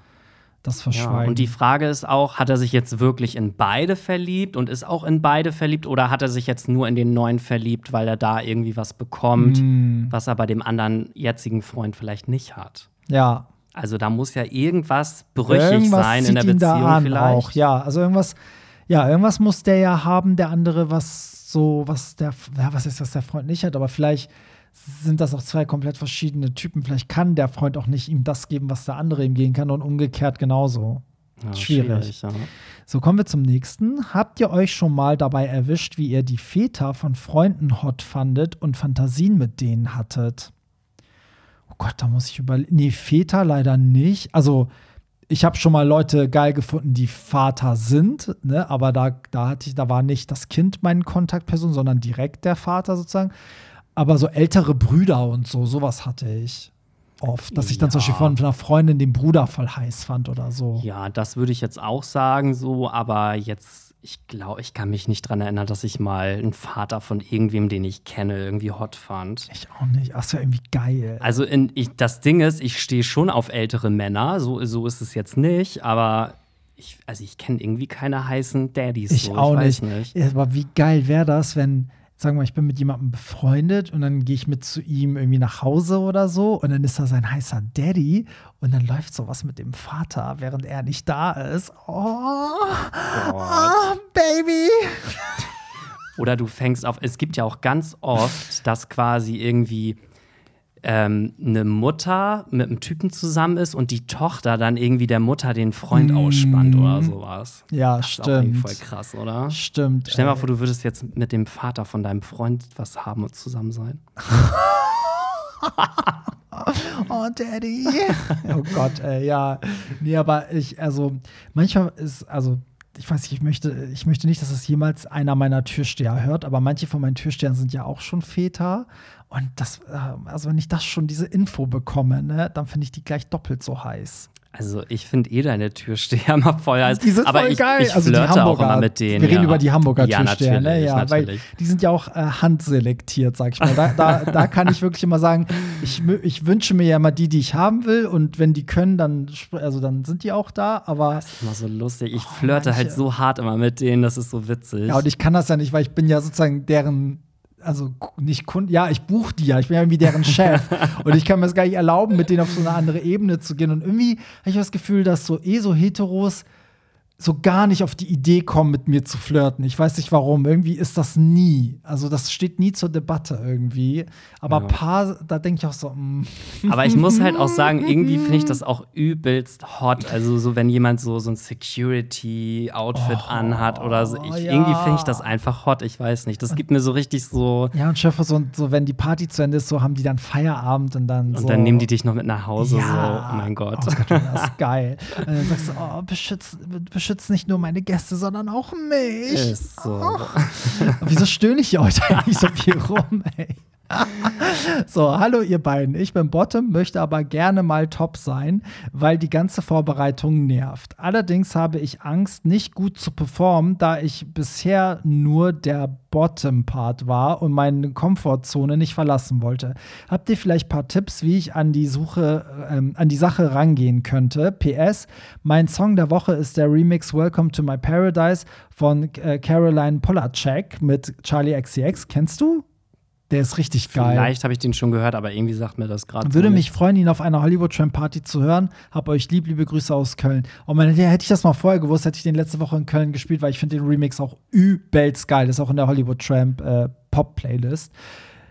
das Ja, verschweigen. und die Frage ist auch, hat er sich jetzt wirklich in beide verliebt und ist auch in beide verliebt oder hat er sich jetzt nur in den neuen verliebt, weil er da irgendwie was bekommt, Mm, was er bei dem anderen jetzigen Freund vielleicht nicht hat? ja, Also da muss ja irgendwas brüchig irgendwas sein in der Beziehung vielleicht. auch. Ja, also irgendwas, ja, irgendwas muss der ja haben, der andere, was so, was der, ja, was ist das, der Freund nicht hat, aber vielleicht sind das auch zwei komplett verschiedene Typen. Vielleicht kann der Freund auch nicht ihm das geben, was der andere ihm geben kann und umgekehrt genauso. Ja, schwierig. ja. So, kommen wir zum nächsten. Habt ihr euch schon mal dabei erwischt, wie ihr die Väter von Freunden hot fandet und Fantasien mit denen hattet? Oh Gott, da muss ich überlegen. Nee, Väter leider nicht. Also, ich habe schon mal Leute geil gefunden, die Vater sind, ne? aber da, da hatte ich, da war nicht das Kind meine Kontaktperson, sondern direkt der Vater sozusagen. Aber so ältere Brüder und so, sowas hatte ich oft. Dass ich dann zum. Beispiel von einer Freundin den Bruder voll heiß fand oder so. Ja, das würde ich jetzt auch sagen, so, aber jetzt, ich glaube, ich kann mich nicht dran erinnern, dass ich mal einen Vater von irgendwem, den ich kenne, irgendwie hot fand. Ich auch nicht. Ach, das wäre irgendwie geil. Also in, ich, das Ding ist, ich stehe schon auf ältere Männer, so, so ist es jetzt nicht, aber ich, also ich kenne irgendwie keine heißen Daddies. Ich so. auch ich weiß nicht. nicht. Aber wie geil wäre das, wenn, sagen wir mal, ich bin mit jemandem befreundet und dann gehe ich mit zu ihm irgendwie nach Hause oder so und dann ist da sein heißer Daddy und dann läuft sowas mit dem Vater, während er nicht da ist. Oh, oh Baby. Oder du fängst auf, es gibt ja auch ganz oft, dass quasi irgendwie ähm, eine Mutter mit einem Typen zusammen ist und die Tochter dann irgendwie der Mutter den Freund ausspannt oder sowas. Ja, Das ist auch irgendwie stimmt. voll krass, oder? Stimmt. Stell dir mal vor, du würdest jetzt mit dem Vater von deinem Freund was haben und zusammen sein. <laughs> Oh, Daddy. oh Gott, ey, ja. Nee, aber ich, also, manchmal ist, also, ich weiß nicht, ich möchte, ich möchte nicht, dass es jemals einer meiner Türsteher hört, aber manche von meinen Türstehern sind ja auch schon Väter. Und das, äh, also wenn ich das schon, diese Info bekomme, ne, dann finde ich die gleich doppelt so heiß. Also ich finde eh deine Türsteher <laughs> mal voll heiß. Die sind aber voll ich, geil. ich also die Hamburger. auch immer mit denen. Wir reden ja. über die Hamburger ja, Türsteher, ne? Ja, natürlich. weil die sind ja auch äh, handselektiert, sag ich mal. Da, da, <laughs> da kann ich wirklich immer sagen, ich, ich wünsche mir ja immer die, die ich haben will. Und wenn die können, dann, also dann sind die auch da. Aber Immer so lustig. Ich flirte manche- halt so hart immer mit denen, das ist so witzig. ja, und ich kann das ja nicht, weil ich bin ja sozusagen deren. Also nicht Kunden, ja, ich buche die ja, ich bin ja irgendwie deren Chef. <laughs> und ich kann mir das gar nicht erlauben, mit denen auf so eine andere Ebene zu gehen. Und irgendwie habe ich das Gefühl, dass so eh so Heteros so gar nicht auf die Idee kommen, mit mir zu flirten. Ich weiß nicht warum. Irgendwie ist das nie. Also das steht nie zur Debatte irgendwie. Aber Ja. paar, da denke ich auch so, mm, Aber ich muss halt auch <laughs> sagen, irgendwie finde ich das auch übelst hot. Also so, wenn jemand so, so ein Security-Outfit anhat oder so. Ich, Oh, ja. Irgendwie finde ich das einfach hot. Ich weiß nicht. Das gibt mir so richtig so. ja, und Chef, so, so, wenn die Party zu Ende ist, so haben die dann Feierabend und dann so. Und dann nehmen die dich noch mit nach Hause. ja. So, oh mein Gott. Oh Gott, das ist <laughs> geil. Und dann sagst du, oh, beschützt, beschützt nicht nur meine Gäste, sondern auch mich. Ist so. Wieso stöhne ich hier heute eigentlich so viel rum, ey? So, hallo ihr beiden. Ich bin Bottom, möchte aber gerne mal Top sein, weil die ganze Vorbereitung nervt. Allerdings habe ich Angst, nicht gut zu performen, da ich bisher nur der Bottom-Part war und meine Komfortzone nicht verlassen wollte. Habt ihr vielleicht ein paar Tipps, wie ich an die Suche, ähm, an die Sache rangehen könnte? PS, mein Song der Woche ist der Remix Welcome to My Paradise von äh, Caroline Polacek mit Charlie XCX. Kennst du? Der ist richtig geil. Vielleicht habe ich den schon gehört, aber irgendwie sagt mir das gerade. Würde mich freuen, ihn auf einer Hollywood Tramp Party zu hören. Hab euch lieb, liebe Grüße aus Köln. Und meine, hätte ich das mal vorher gewusst, hätte ich den letzte Woche in Köln gespielt, weil ich finde den Remix auch übelst geil. Das ist auch in der Hollywood Tramp äh, Pop Playlist.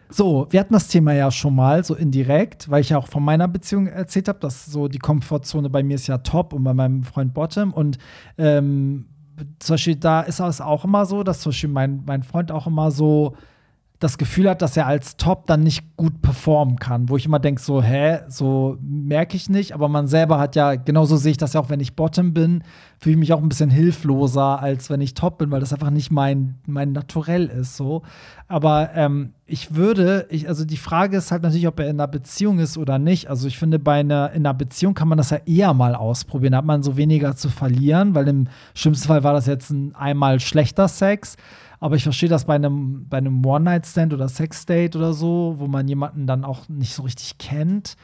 So, wir hatten das Thema ja schon mal so indirekt, weil ich ja auch von meiner Beziehung erzählt habe, dass so die Komfortzone bei mir ist ja top und bei meinem Freund Bottom. Und ähm, zum Beispiel da ist es auch immer so, dass zum Beispiel mein, mein Freund auch immer so das Gefühl hat, dass er als Top dann nicht gut performen kann, wo ich immer denke, so, hä, so merke ich nicht, aber man selber hat ja, genauso sehe ich das ja auch, wenn ich Bottom bin, fühle ich mich auch ein bisschen hilfloser, als wenn ich Top bin, weil das einfach nicht mein, mein Naturell ist, so. Aber ähm, ich würde, ich, also die Frage ist halt natürlich, ob er in einer Beziehung ist oder nicht. Also ich finde, bei einer, in einer Beziehung kann man das ja eher mal ausprobieren, hat man so weniger zu verlieren, weil im schlimmsten Fall war das jetzt ein einmal schlechter Sex. Aber ich verstehe das bei einem, bei einem One-Night-Stand oder Sex-Date oder so, wo man jemanden dann auch nicht so richtig kennt,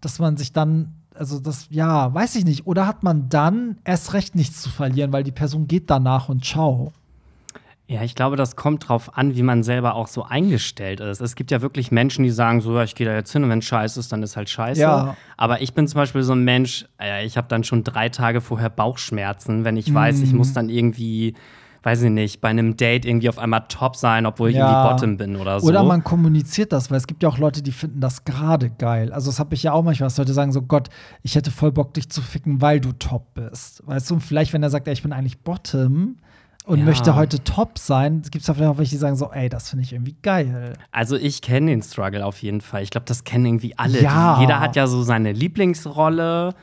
dass man sich dann, also das, ja, weiß ich nicht. Oder hat man dann erst recht nichts zu verlieren, weil die Person geht danach und ciao. Ja, ich glaube, das kommt drauf an, wie man selber auch so eingestellt ist. Es gibt ja wirklich Menschen, die sagen so, ja, ich gehe da jetzt hin und wenn scheiße ist, dann ist halt scheiße. Ja. Aber ich bin zum Beispiel so ein Mensch, äh, ich habe dann schon drei Tage vorher Bauchschmerzen, wenn ich weiß, ich Mhm. muss dann irgendwie, weiß ich nicht, bei einem Date irgendwie auf einmal top sein, obwohl ich Ja. irgendwie Bottom bin oder so. Oder man kommuniziert das, weil es gibt ja auch Leute, die finden das gerade geil. Also das habe ich ja auch manchmal, dass Leute sagen so, Gott, ich hätte voll Bock, dich zu ficken, weil du top bist. Weißt du, und vielleicht, wenn er sagt, ey, ich bin eigentlich Bottom und Ja. möchte heute top sein, gibt es da vielleicht auch welche, die sagen so, ey, das finde ich irgendwie geil. Also ich kenne den Struggle auf jeden Fall. Ich glaube, das kennen irgendwie alle. Ja. Die, jeder hat ja so seine Lieblingsrolle.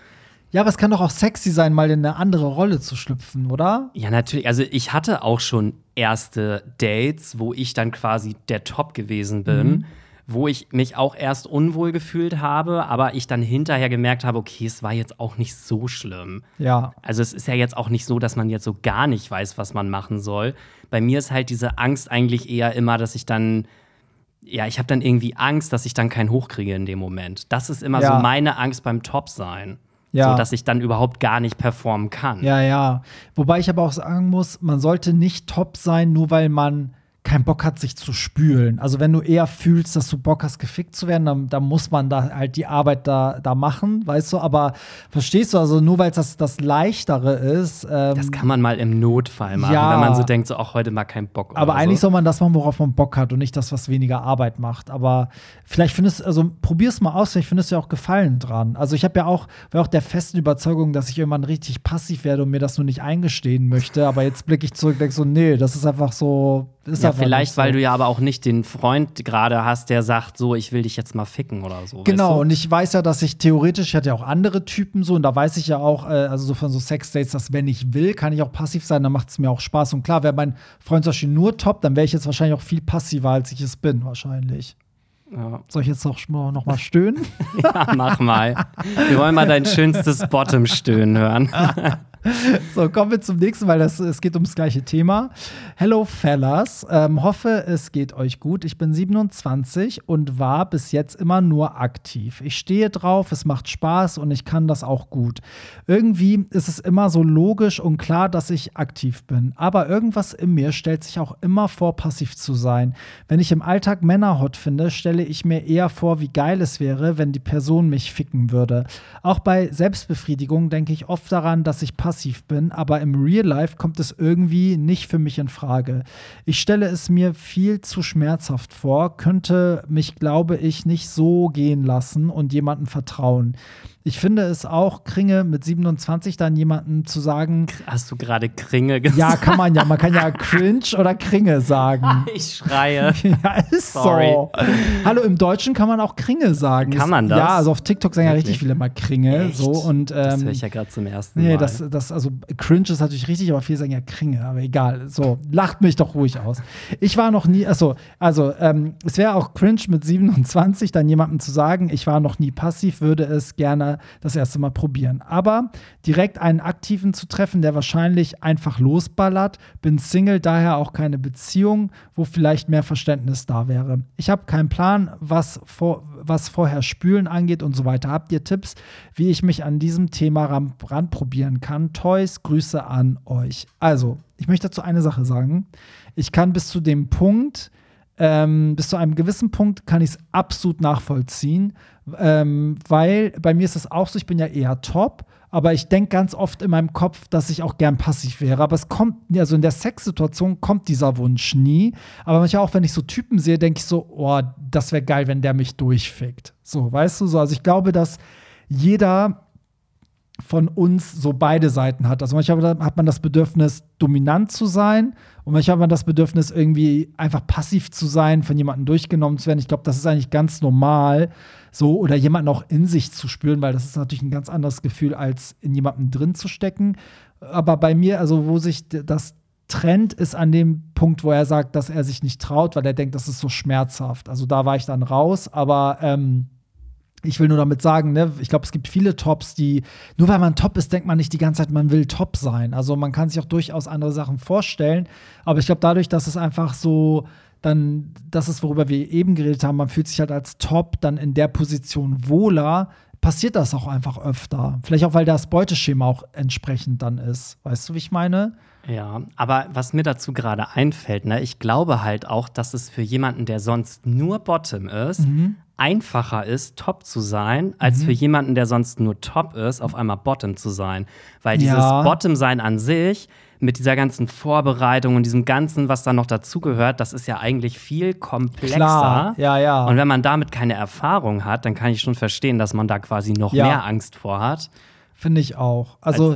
Ja, aber es kann doch auch sexy sein, mal in eine andere Rolle zu schlüpfen, oder? Ja, natürlich. Also ich hatte auch schon erste Dates, wo ich dann quasi der Top gewesen bin, Mhm. wo ich mich auch erst unwohl gefühlt habe, aber ich dann hinterher gemerkt habe, okay, es war jetzt auch nicht so schlimm. Ja. Also es ist ja jetzt auch nicht so, dass man jetzt so gar nicht weiß, was man machen soll. Bei mir ist halt diese Angst eigentlich eher immer, dass ich dann ja, ich habe dann irgendwie Angst, dass ich dann keinen hochkriege in dem Moment. Das ist immer Ja. so meine Angst beim Top sein. Ja. So, dass ich dann überhaupt gar nicht performen kann. Ja, ja. Wobei ich aber auch sagen muss, man sollte nicht top sein, nur weil man keinen Bock hat, sich zu spülen. Also wenn du eher fühlst, dass du Bock hast, gefickt zu werden, dann, dann muss man da halt die Arbeit da, da machen, weißt du? Aber verstehst du, also nur weil es das, das Leichtere ist. Ähm, Das kann man mal im Notfall machen, Ja. wenn man so denkt, so auch heute mal keinen Bock. aber eigentlich so. soll man das machen, worauf man Bock hat und nicht das, was weniger Arbeit macht. Aber vielleicht findest also probier's mal aus, vielleicht findest du ja auch Gefallen dran. Also ich habe ja auch, war auch der festen Überzeugung, dass ich irgendwann richtig passiv werde und mir das nur nicht eingestehen möchte. Aber jetzt blicke ich zurück und denke so, nee, das ist einfach so. Ist Ja, vielleicht, so. weil du ja aber auch nicht den Freund gerade hast, der sagt, so, ich will dich jetzt mal ficken oder so. Genau, weißt und ich weiß ja, dass ich theoretisch, ich hatte ja auch andere Typen so, und da weiß ich ja auch, äh, also so von so Sexdates, dass wenn ich will, kann ich auch passiv sein, dann macht es mir auch Spaß. Und klar, wäre mein Freund zum Beispiel nur top, dann wäre ich jetzt wahrscheinlich auch viel passiver, als ich es bin, wahrscheinlich. du? Ja. Soll ich jetzt noch, noch mal stöhnen? <laughs> ja, mach mal. Wir wollen mal dein schönstes Bottom-Stöhnen hören. <laughs> <laughs> So, kommen wir zum nächsten, weil das, es geht ums gleiche Thema. Hello, Fellas. Ähm, hoffe, es geht euch gut. Ich bin 27 und war bis jetzt immer nur aktiv. Ich stehe drauf, es macht Spaß und ich kann das auch gut. Irgendwie ist es immer so logisch und klar, dass ich aktiv bin. Aber irgendwas in mir stellt sich auch immer vor, passiv zu sein. Wenn ich im Alltag Männer hot finde, stelle ich mir eher vor, wie geil es wäre, wenn die Person mich ficken würde. Auch bei Selbstbefriedigung denke ich oft daran, dass ich passiv bin, aber im Real Life kommt es irgendwie nicht für mich in Frage. Ich stelle es mir viel zu schmerzhaft vor, könnte mich, glaube ich, nicht so gehen lassen und jemandem vertrauen. Ich finde es auch kringe, mit 27 dann jemandem zu sagen, Hast du gerade Kringe gesagt? ja, kann man ja, man kann ja <laughs> cringe oder Kringe sagen. <laughs> Ich schreie. <laughs> Ja, ist Sorry. so. Hallo, im Deutschen kann man auch Kringe sagen. Kann man das? Ja, also auf TikTok sagen ja richtig viele mal Kringe. Echt? So, und, Das ähm, höre ich ja gerade zum ersten Nee, Mal. das, das, also cringe ist natürlich richtig, aber viele sagen ja Kringe, aber egal. So, lacht mich doch ruhig aus. Ich war noch nie, achso, also, ähm, es wäre auch cringe mit 27 dann jemandem zu sagen, ich war noch nie passiv, würde es gerne das erste Mal probieren. Aber direkt einen Aktiven zu treffen, der wahrscheinlich einfach losballert, bin Single, daher auch keine Beziehung, wo vielleicht mehr Verständnis da wäre. Ich habe keinen Plan, was, vor, was vorher Spülen angeht und so weiter. Habt ihr Tipps, wie ich mich an diesem Thema ran, ranprobieren kann? Toys, Grüße an euch. Also, ich möchte dazu eine Sache sagen. Ich kann bis zu dem Punkt, ähm, bis zu einem gewissen Punkt kann ich es absolut nachvollziehen, ähm, weil bei mir ist es auch so, ich bin ja eher top, aber ich denke ganz oft in meinem Kopf, dass ich auch gern passiv wäre. Aber es kommt, also in der Sexsituation kommt dieser Wunsch nie. Aber manchmal auch, wenn ich so Typen sehe, denke ich so, oh, das wäre geil, wenn der mich durchfickt. So, weißt du so? Also ich glaube, dass jeder von uns so beide Seiten hat. Also manchmal hat man das Bedürfnis, dominant zu sein und manchmal hat man das Bedürfnis, irgendwie einfach passiv zu sein, von jemandem durchgenommen zu werden. Ich glaube, das ist eigentlich ganz normal, so oder jemanden auch in sich zu spüren, weil das ist natürlich ein ganz anderes Gefühl, als in jemandem drin zu stecken. Aber bei mir, also wo sich das trennt, ist an dem Punkt, wo er sagt, dass er sich nicht traut, weil er denkt, das ist so schmerzhaft. Also da war ich dann raus, aber ähm, ich will nur damit sagen, ne, ich glaube, es gibt viele Tops, die, nur weil man top ist, denkt man nicht die ganze Zeit, man will top sein. Also man kann sich auch durchaus andere Sachen vorstellen. Aber ich glaube, dadurch, dass es einfach so dann, das ist, worüber wir eben geredet haben, man fühlt sich halt als Top dann in der Position wohler, passiert das auch einfach öfter. Vielleicht auch, weil das Beuteschema auch entsprechend dann ist. Weißt du, wie ich meine? Ja, aber was mir dazu gerade einfällt, ne, ich glaube halt auch, dass es für jemanden, der sonst nur Bottom ist, Mhm. einfacher ist, Top zu sein, als für jemanden, der sonst nur Top ist, auf einmal Bottom zu sein. Weil dieses Ja. Bottom-Sein an sich, mit dieser ganzen Vorbereitung und diesem Ganzen, was da noch dazugehört, das ist ja eigentlich viel komplexer. Klar, ja, ja. Und wenn man damit keine Erfahrung hat, dann kann ich schon verstehen, dass man da quasi noch Ja. mehr Angst vor hat. Finde ich auch. Also,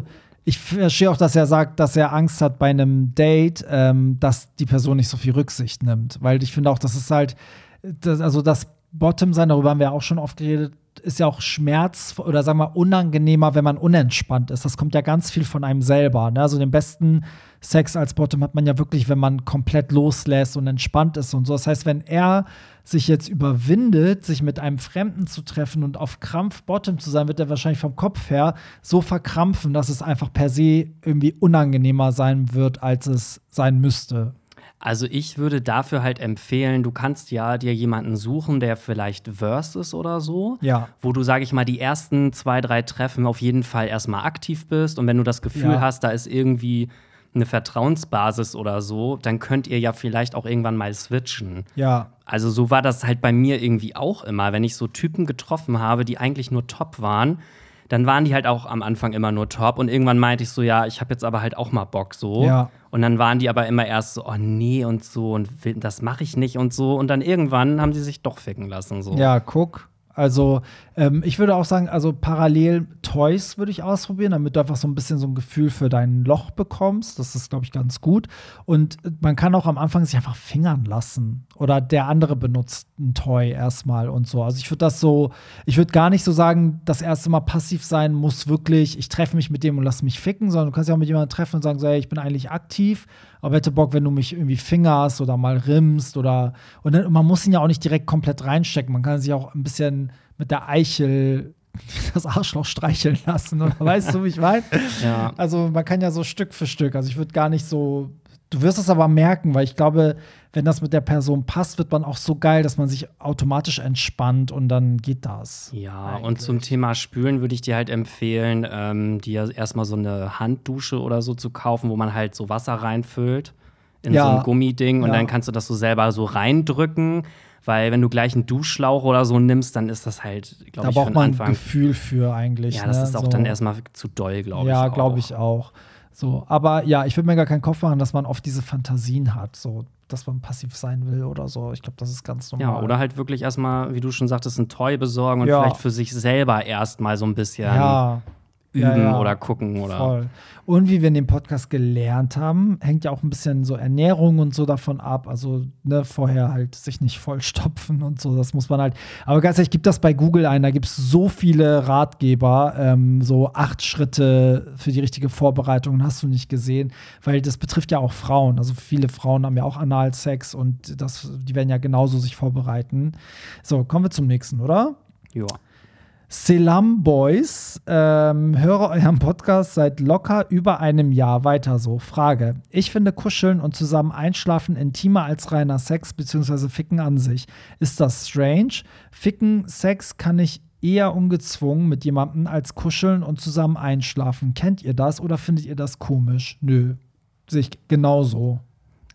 ich verstehe auch, dass er sagt, dass er Angst hat bei einem Date, ähm, dass die Person nicht so viel Rücksicht nimmt. Weil ich finde auch, das ist halt, das, also das Bottom sein, darüber haben wir auch schon oft geredet, ist ja auch Schmerz oder sagen wir unangenehmer, wenn man unentspannt ist. Das kommt ja ganz viel von einem selber. Ne? Also den besten Sex als Bottom hat man ja wirklich, wenn man komplett loslässt und entspannt ist und so. Das heißt, wenn er sich jetzt überwindet, sich mit einem Fremden zu treffen und auf Krampf Bottom zu sein, wird er wahrscheinlich vom Kopf her so verkrampfen, dass es einfach per se irgendwie unangenehmer sein wird, als es sein müsste. Also ich würde dafür halt empfehlen, du kannst ja dir jemanden suchen, der vielleicht Verse ist oder so. Ja. Wo du, sage ich mal, die ersten zwei, drei Treffen auf jeden Fall erstmal aktiv bist. Und wenn du das Gefühl Ja. hast, da ist irgendwie eine Vertrauensbasis oder so, dann könnt ihr ja vielleicht auch irgendwann mal switchen. Ja, Also so war das halt bei mir irgendwie auch immer. Wenn ich so Typen getroffen habe, die eigentlich nur top waren, dann waren die halt auch am Anfang immer nur top. Und irgendwann meinte ich so, ja, ich habe jetzt aber halt auch mal Bock so. Ja. Und dann waren die aber immer erst so, oh nee und so und das mache ich nicht und so. Und dann irgendwann haben sie sich doch ficken lassen. So. Ja, guck. Also, ähm, ich würde auch sagen, also parallel Toys würde ich ausprobieren, damit du einfach so ein bisschen so ein Gefühl für dein Loch bekommst. Das ist, glaube ich, ganz gut. Und man kann auch am Anfang sich einfach fingern lassen. Oder der andere benutzt ein Toy erstmal und so. Also, ich würde das so, ich würde gar nicht so sagen, das erste Mal passiv sein muss wirklich, ich treffe mich mit dem und lass mich ficken, sondern du kannst ja auch mit jemandem treffen und sagen, so, hey, ich bin eigentlich aktiv, aber hätte Bock, wenn du mich irgendwie fingerst oder mal rimmst oder und dann, man muss ihn ja auch nicht direkt komplett reinstecken. Man kann sich auch ein bisschen mit der Eichel <laughs> das Arschloch streicheln lassen. Oder <laughs> weißt du, wie ich meine? Ja. Also man kann ja so Stück für Stück. Also ich würde gar nicht so. Du wirst es aber merken, weil ich glaube, wenn das mit der Person passt, wird man auch so geil, dass man sich automatisch entspannt und dann geht das. Ja, und Eigentlich. zum Thema Spülen würde ich dir halt empfehlen, ähm, dir erstmal so eine Handdusche oder so zu kaufen, wo man halt so Wasser reinfüllt in Ja. so ein Gummiding und Ja. dann kannst du das so selber so reindrücken, weil wenn du gleich einen Duschschlauch oder so nimmst, dann ist das halt, glaube Da ich, für braucht man ein. Gefühl für eigentlich. Ja, das ne? ist auch so. dann erstmal zu doll, glaube ich. Ja, glaube ich auch. So, aber ja, ich würde mir gar keinen Kopf machen, dass man oft diese Fantasien hat, so, dass man passiv sein will oder so. Ich glaube, das ist ganz normal. Ja, oder halt wirklich erstmal, wie du schon sagtest, ein Toy besorgen und Ja. vielleicht für sich selber erstmal so ein bisschen ja, üben ja, oder gucken oder. voll. Und wie wir in dem Podcast gelernt haben, hängt ja auch ein bisschen so Ernährung und so davon ab. Also ne, vorher halt sich nicht vollstopfen und so. Das muss man halt. Aber ganz ehrlich, gib das bei Google ein. Da gibt es so viele Ratgeber, ähm, so acht Schritte für die richtige Vorbereitung hast du nicht gesehen, weil das betrifft ja auch Frauen. Also viele Frauen haben ja auch Analsex und das, die werden ja genauso sich vorbereiten. So, kommen wir zum nächsten, oder? Ja. Selam Boys, ähm, höre euren Podcast seit locker über einem Jahr weiter so. Frage. Ich finde Kuscheln und zusammen einschlafen intimer als reiner Sex bzw. Ficken an sich. Ist das strange? Ficken, Sex kann ich eher ungezwungen mit jemandem als kuscheln und zusammen einschlafen. Kennt ihr das oder findet ihr das komisch? Nö. Sehe ich genauso.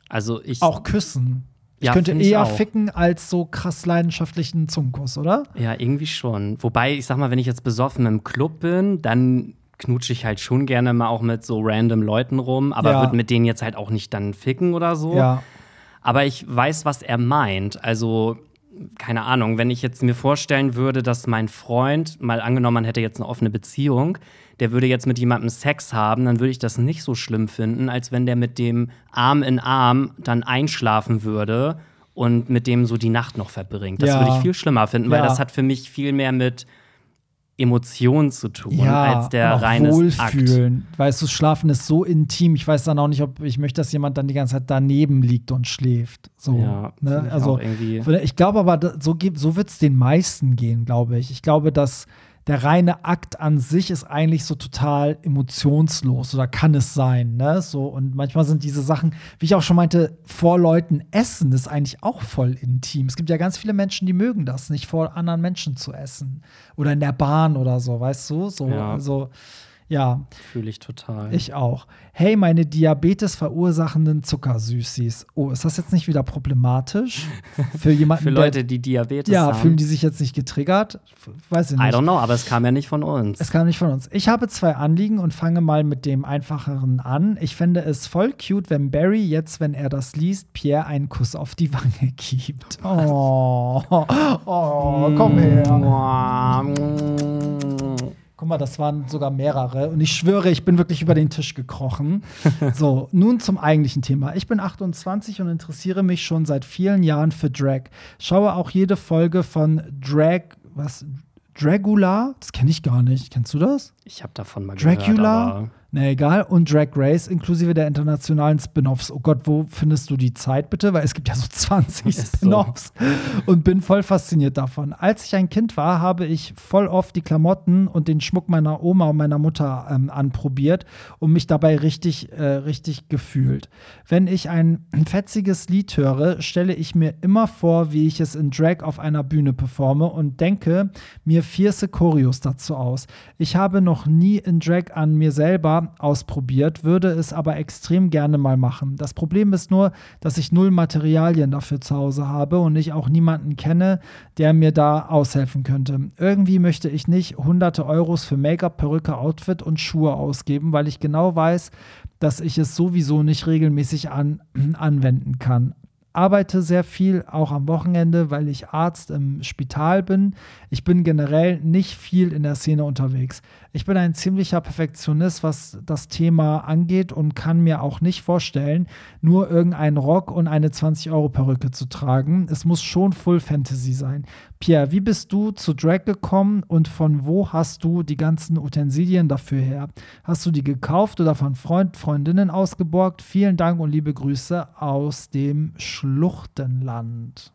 Also ich. Auch küssen. Ich Ja, könnte ich eher auch. ficken als so krass leidenschaftlichen Zungenkuss, oder? Ja, irgendwie schon. Wobei, ich sag mal, wenn ich jetzt besoffen im Club bin, dann knutsche ich halt schon gerne mal auch mit so random Leuten rum, aber Ja. würde mit denen jetzt halt auch nicht dann ficken oder so. Ja. Aber ich weiß, was er meint. Also, keine Ahnung, wenn ich jetzt mir vorstellen würde, dass mein Freund, mal angenommen, man hätte jetzt eine offene Beziehung, der würde jetzt mit jemandem Sex haben, dann würde ich das nicht so schlimm finden, als wenn der mit dem Arm in Arm dann einschlafen würde und mit dem so die Nacht noch verbringt. Das Ja. würde ich viel schlimmer finden, weil Ja. das hat für mich viel mehr mit Emotionen zu tun, ja, als der reine Akt. Wohlfühlen. Weißt du, Schlafen ist so intim. Ich weiß dann auch nicht, ob ich möchte, dass jemand dann die ganze Zeit daneben liegt und schläft. So, Ja, ne? Also ich glaube aber, so, so wird es den meisten gehen, glaube ich. Ich glaube, dass der reine Akt an sich ist eigentlich so total emotionslos oder kann es sein, ne? So und manchmal sind diese Sachen, wie ich auch schon meinte, vor Leuten essen ist eigentlich auch voll intim. Es gibt ja ganz viele Menschen, die mögen das, nicht vor anderen Menschen zu essen oder in der Bahn oder so, weißt du? So, Ja. also Ja, Fühle ich total. ich auch. Hey, meine Diabetes verursachenden Zuckersüßis. Oh, ist das jetzt nicht wieder problematisch? <laughs> Für jemanden, Für Leute, die Diabetes ja, haben. fühlen die sich jetzt nicht getriggert? Weiß ich I nicht. don't know, aber es kam ja nicht von uns. Es kam nicht von uns. Ich habe zwei Anliegen und fange mal mit dem einfacheren an. Ich fände es voll cute, wenn Barry jetzt, wenn er das liest, Pierre einen Kuss auf die Wange <laughs> gibt. Oh, oh komm her. Guck mal, das waren sogar mehrere. Und ich schwöre, ich bin wirklich über den Tisch gekrochen. <laughs> So, nun zum eigentlichen Thema. Ich bin 28 und interessiere mich schon seit vielen Jahren für Drag. Schaue auch jede Folge von Drag, was? Dragula? Das kenne ich gar nicht. Kennst du das? Ich habe davon mal gehört. Dracula? Na egal. Und Drag Race inklusive der internationalen Spin-offs. Oh Gott, wo findest du die Zeit bitte? Weil es gibt ja so <laughs> 20 Ist so. Spin-offs. Und bin voll fasziniert davon. Als ich ein Kind war, habe ich voll oft die Klamotten und den Schmuck meiner Oma und meiner Mutter ähm, anprobiert und mich dabei richtig, äh, richtig gefühlt. Wenn ich ein <clears throat> fetziges Lied höre, stelle ich mir immer vor, wie ich es in Drag auf einer Bühne performe und denke mir fierce Choreos dazu aus. Ich habe noch nie in Drag an mir selber ausprobiert, würde es aber extrem gerne mal machen. Das Problem ist nur, dass ich null Materialien dafür zu Hause habe und ich auch niemanden kenne, der mir da aushelfen könnte. Irgendwie möchte ich nicht hunderte Euros für Make-up, Perücke, Outfit und Schuhe ausgeben, weil ich genau weiß, dass ich es sowieso nicht regelmäßig an, <clears throat> anwenden kann. Arbeite sehr viel, auch am Wochenende, weil ich Arzt im Spital bin. Ich bin generell nicht viel in der Szene unterwegs. Ich bin ein ziemlicher Perfektionist, was das Thema angeht und kann mir auch nicht vorstellen, nur irgendeinen Rock und eine 20-Euro-Perücke zu tragen. Es muss schon Full Fantasy sein. Pierre, wie bist du zu Drag gekommen und von wo hast du die ganzen Utensilien dafür her? Hast du die gekauft oder von Freund, Freundinnen ausgeborgt? Vielen Dank und liebe Grüße aus dem Schluchtenland.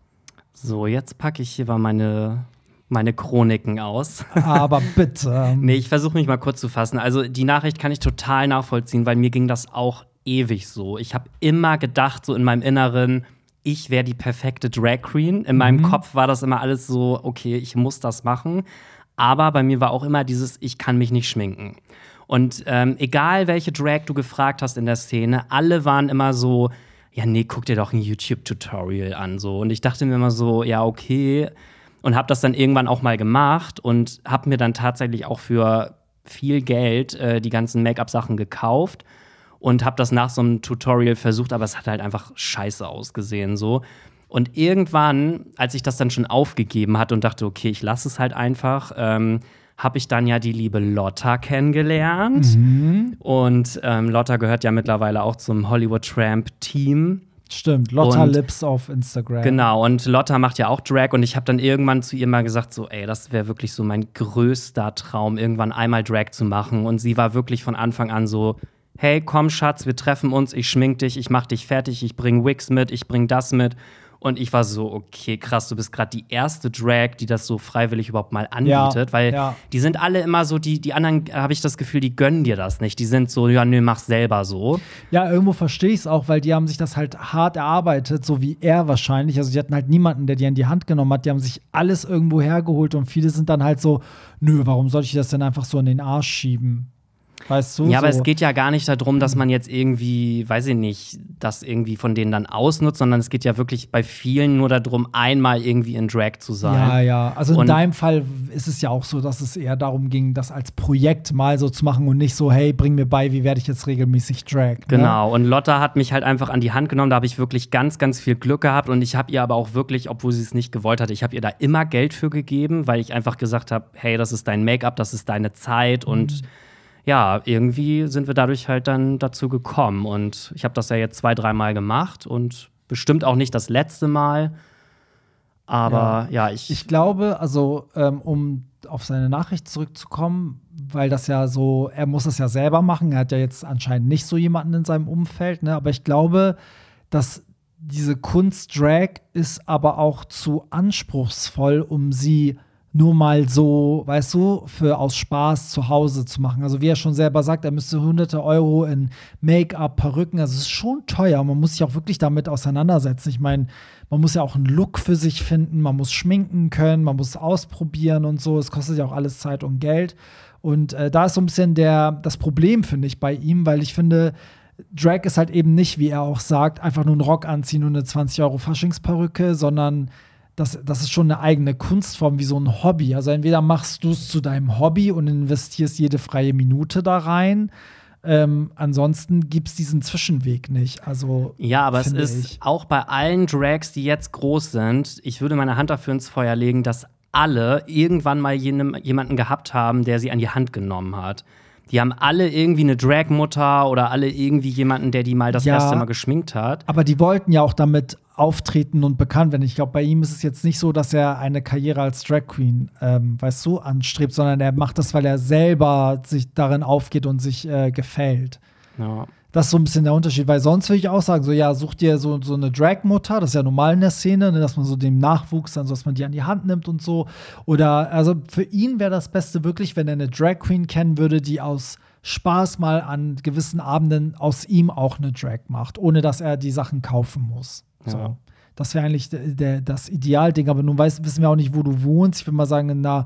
So, jetzt packe ich hier mal meine, meine Chroniken aus. Aber <laughs> bitte. Nee, ich versuche mich mal kurz zu fassen. Also die Nachricht kann ich total nachvollziehen, weil mir ging das auch ewig so. Ich habe immer gedacht, so in meinem Inneren, ich wäre die perfekte Drag Queen. In meinem Kopf war das immer alles so, okay, ich muss das machen. Aber bei mir war auch immer dieses, ich kann mich nicht schminken. Und ähm, egal welche Drag du gefragt hast in der Szene, alle waren immer so, ja, nee, guck dir doch ein YouTube-Tutorial an. So. Und ich dachte mir immer so, ja, okay. Und habe das dann irgendwann auch mal gemacht und habe mir dann tatsächlich auch für viel Geld äh, die ganzen Make-up-Sachen gekauft und habe das nach so einem Tutorial versucht, aber es hat halt einfach scheiße ausgesehen so. Und irgendwann, als ich das dann schon aufgegeben hatte und dachte, okay, ich lasse es halt einfach, ähm, habe ich dann ja die liebe Lotta kennengelernt. Und ähm, Lotta gehört ja mittlerweile auch zum Hollywood Tramp Team. Stimmt, Lotta Und- Lips auf Instagram. Genau, und Lotta macht ja auch Drag und ich habe dann irgendwann zu ihr mal gesagt, so, ey, das wäre wirklich so mein größter Traum, irgendwann einmal Drag zu machen. Und sie war wirklich von Anfang an so, hey, komm, Schatz, wir treffen uns, ich schmink dich, ich mach dich fertig, ich bring Wigs mit, ich bring das mit. Und ich war so, okay, krass, du bist gerade die erste Drag, die das so freiwillig überhaupt mal anbietet, weil ja. die sind alle immer so, die, die anderen, habe ich das Gefühl, die gönnen dir das nicht. Die sind so, ja, nö, mach's selber so. Ja, irgendwo verstehe ich es auch, weil die haben sich das halt hart erarbeitet, so wie er wahrscheinlich. Also die hatten halt niemanden, der die in die Hand genommen hat. Die haben sich alles irgendwo hergeholt und viele sind dann halt so, nö, warum soll ich das denn einfach so in den Arsch schieben? Weißt du? Ja, aber so. es geht ja gar nicht darum, dass man jetzt irgendwie, weiß ich nicht, das irgendwie von denen dann ausnutzt, sondern es geht ja wirklich bei vielen nur darum, einmal irgendwie in Drag zu sein. Ja, ja. Also in Und- deinem Fall ist es ja auch so, dass es eher darum ging, das als Projekt mal so zu machen und nicht so, hey, bring mir bei, wie werde ich jetzt regelmäßig Drag. Ne? Genau, und Lotta hat mich halt einfach an die Hand genommen. Da habe ich wirklich ganz, ganz viel Glück gehabt. Und ich habe ihr aber auch wirklich, obwohl sie es nicht gewollt hatte, ich habe ihr da immer Geld für gegeben, weil ich einfach gesagt habe: hey, das ist dein Make-up, das ist deine Zeit. Und ja, irgendwie sind wir dadurch halt dann dazu gekommen. Und ich habe das ja jetzt zwei, dreimal gemacht und bestimmt auch nicht das letzte Mal. Aber ja, ich. Ich glaube, also ähm, um auf seine Nachricht zurückzukommen, weil das ja so, er muss es ja selber machen. Er hat ja jetzt anscheinend nicht so jemanden in seinem Umfeld, ne? Aber ich glaube, dass diese Kunst Drag ist aber auch zu anspruchsvoll, um sie nur mal so, weißt du, für aus Spaß zu Hause zu machen. Also wie er schon selber sagt, er müsste hunderte Euro in Make-up, Perücken, also es ist schon teuer. Man muss sich auch wirklich damit auseinandersetzen. Ich meine, man muss ja auch einen Look für sich finden, man muss schminken können, man muss ausprobieren und so. Es kostet ja auch alles Zeit und Geld. Und äh, da ist so ein bisschen der, das Problem, finde ich, bei ihm, weil ich finde, Drag ist halt eben nicht, wie er auch sagt, einfach nur einen Rock anziehen und eine 20 Euro Faschingsperücke, sondern das, das ist schon eine eigene Kunstform, wie so ein Hobby. Also entweder machst du es zu deinem Hobby und investierst jede freie Minute da rein. Ähm, ansonsten gibt es diesen Zwischenweg nicht. Also, ja, aber es ist ich. auch bei allen Drags, die jetzt groß sind, ich würde meine Hand dafür ins Feuer legen, dass alle irgendwann mal jenem, jemanden gehabt haben, der sie an die Hand genommen hat. Die haben alle irgendwie eine Drag-Mutter oder alle irgendwie jemanden, der die mal das ja, erste Mal geschminkt hat. Aber die wollten ja auch damit auftreten und bekannt werden. Ich glaube, bei ihm ist es jetzt nicht so, dass er eine Karriere als Drag Queen, ähm, weißt du, anstrebt, sondern er macht das, weil er selber sich darin aufgeht und sich äh, gefällt. Ja. Das ist so ein bisschen der Unterschied, weil sonst würde ich auch sagen, so ja, such dir so, so eine Drag-Mutter, das ist ja normal in der Szene, ne, dass man so dem Nachwuchs dann so, dass man die an die Hand nimmt und so. Oder, also für ihn wäre das Beste wirklich, wenn er eine Drag Queen kennen würde, die aus Spaß mal an gewissen Abenden aus ihm auch eine Drag macht, ohne dass er die Sachen kaufen muss. Ja. Das wäre eigentlich der, der, das Idealding. Aber nun weiß, wissen wir auch nicht, wo du wohnst. Ich würde mal sagen, in einer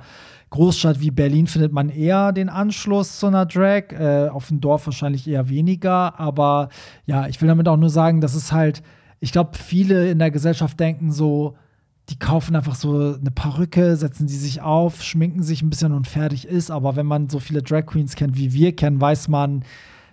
Großstadt wie Berlin findet man eher den Anschluss zu einer Drag. Äh, auf dem Dorf wahrscheinlich eher weniger. Aber ja, ich will damit auch nur sagen, dass es halt, ich glaube, viele in der Gesellschaft denken so, die kaufen einfach so eine Perücke, setzen die sich auf, schminken sich ein bisschen und fertig ist. Aber wenn man so viele Drag Queens kennt, wie wir kennen, weiß man,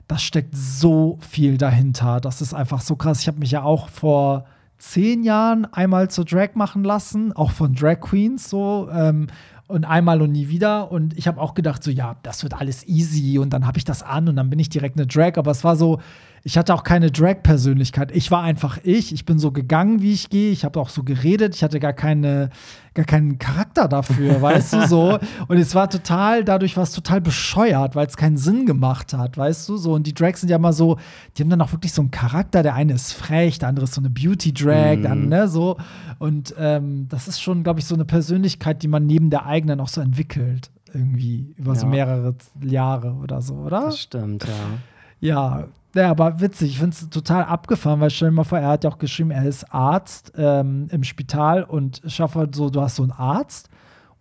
das steckt so viel dahinter. Das ist einfach so krass. Ich habe mich ja auch vor zehn Jahren einmal zur Drag machen lassen, auch von Drag Queens so. Ähm, und einmal und nie wieder. Und ich habe auch gedacht, so, ja, das wird alles easy. Und dann habe ich das an und dann bin ich direkt eine Drag. Aber es war so, ich hatte auch keine Drag-Persönlichkeit. Ich war einfach ich. Ich bin so gegangen, wie ich gehe. Ich habe auch so geredet. Ich hatte gar keine, gar keinen Charakter dafür, <laughs> weißt du so. Und es war total, dadurch war es total bescheuert, weil es keinen Sinn gemacht hat, weißt du so. Und die Drags sind ja immer so, die haben dann auch wirklich so einen Charakter. Der eine ist frech, der andere ist so eine Beauty-Drag, mhm. dann ne so. Und ähm, das ist schon, glaube ich, so eine Persönlichkeit, die man neben der eigenen auch so entwickelt irgendwie über ja. so mehrere Jahre oder so, oder? Das stimmt, ja. Ja, ja, aber witzig. Ich finde es total abgefahren, weil stell dir mal vor, er hat ja auch geschrieben, er ist Arzt ähm, im Spital und schafft halt so, du hast so einen Arzt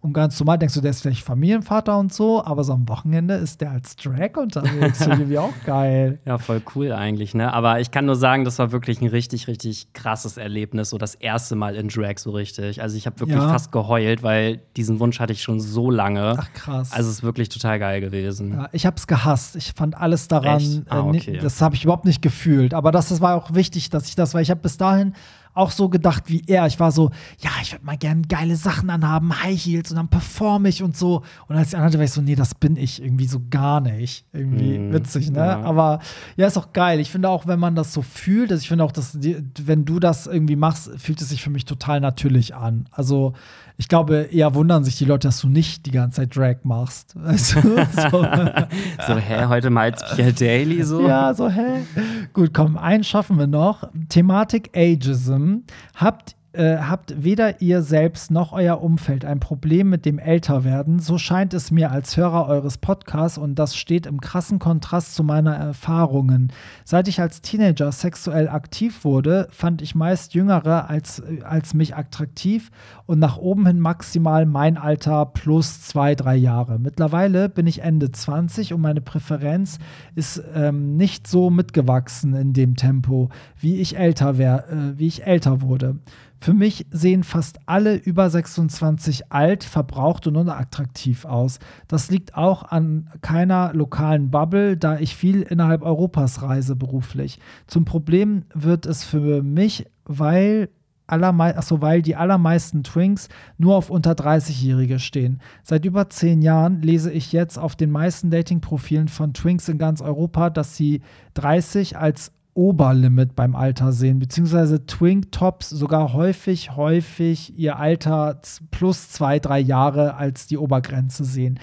und ganz normal denkst du, der ist vielleicht Familienvater und so, aber so am Wochenende ist der als Drag unterwegs. <laughs> Finde ich auch geil. Ja, voll cool eigentlich, ne? Aber ich kann nur sagen, das war wirklich ein richtig, richtig krasses Erlebnis. So das erste Mal in Drag so richtig. Also ich habe wirklich ja. fast geheult, weil diesen Wunsch hatte ich schon so lange. Ach krass. Also es ist wirklich total geil gewesen. Ja, ich habe es gehasst. Ich fand alles daran, ah, okay. äh, das habe ich überhaupt nicht gefühlt. Aber das, das war auch wichtig, dass ich das, weil ich habe bis dahin auch so gedacht wie er. Ich war so, ja, ich würde mal gerne geile Sachen anhaben, High Heels und dann performe ich und so. Und als ich anhatte, war ich so, nee, das bin ich irgendwie so gar nicht. Irgendwie mm, witzig, ne? Ja. Aber ja, ist auch geil. Ich finde auch, wenn man das so fühlt, also ich finde auch, dass wenn du das irgendwie machst, fühlt es sich für mich total natürlich an. Also ich glaube, eher wundern sich die Leute, dass du nicht die ganze Zeit Drag machst. <laughs> Weißt du? so. <laughs> so, hä, heute mal als Pierre Daily so? Ja, so, hä? Gut, komm, einen schaffen wir noch. Thematik Ageism. Habt äh, habt weder ihr selbst noch euer Umfeld ein Problem mit dem Älterwerden, so scheint es mir als Hörer eures Podcasts und das steht im krassen Kontrast zu meiner Erfahrungen. Seit ich als Teenager sexuell aktiv wurde, fand ich meist Jüngere als, als mich attraktiv und nach oben hin maximal mein Alter plus zwei, drei Jahre. Mittlerweile bin ich Ende 20 und meine Präferenz ist ähm, nicht so mitgewachsen in dem Tempo, wie ich älter, wär, äh, wie ich älter wurde. Für mich sehen fast alle über 26 alt, verbraucht und unattraktiv aus. Das liegt auch an keiner lokalen Bubble, da ich viel innerhalb Europas reise beruflich. Zum Problem wird es für mich, weil achso, weil die allermeisten Twinks nur auf unter 30-Jährige stehen. Seit über zehn Jahren lese ich jetzt auf den meisten Dating-Profilen von Twinks in ganz Europa, dass sie 30 als Oberlimit beim Alter sehen, beziehungsweise Twink Tops sogar häufig, häufig ihr Alter plus zwei, drei Jahre als die Obergrenze sehen.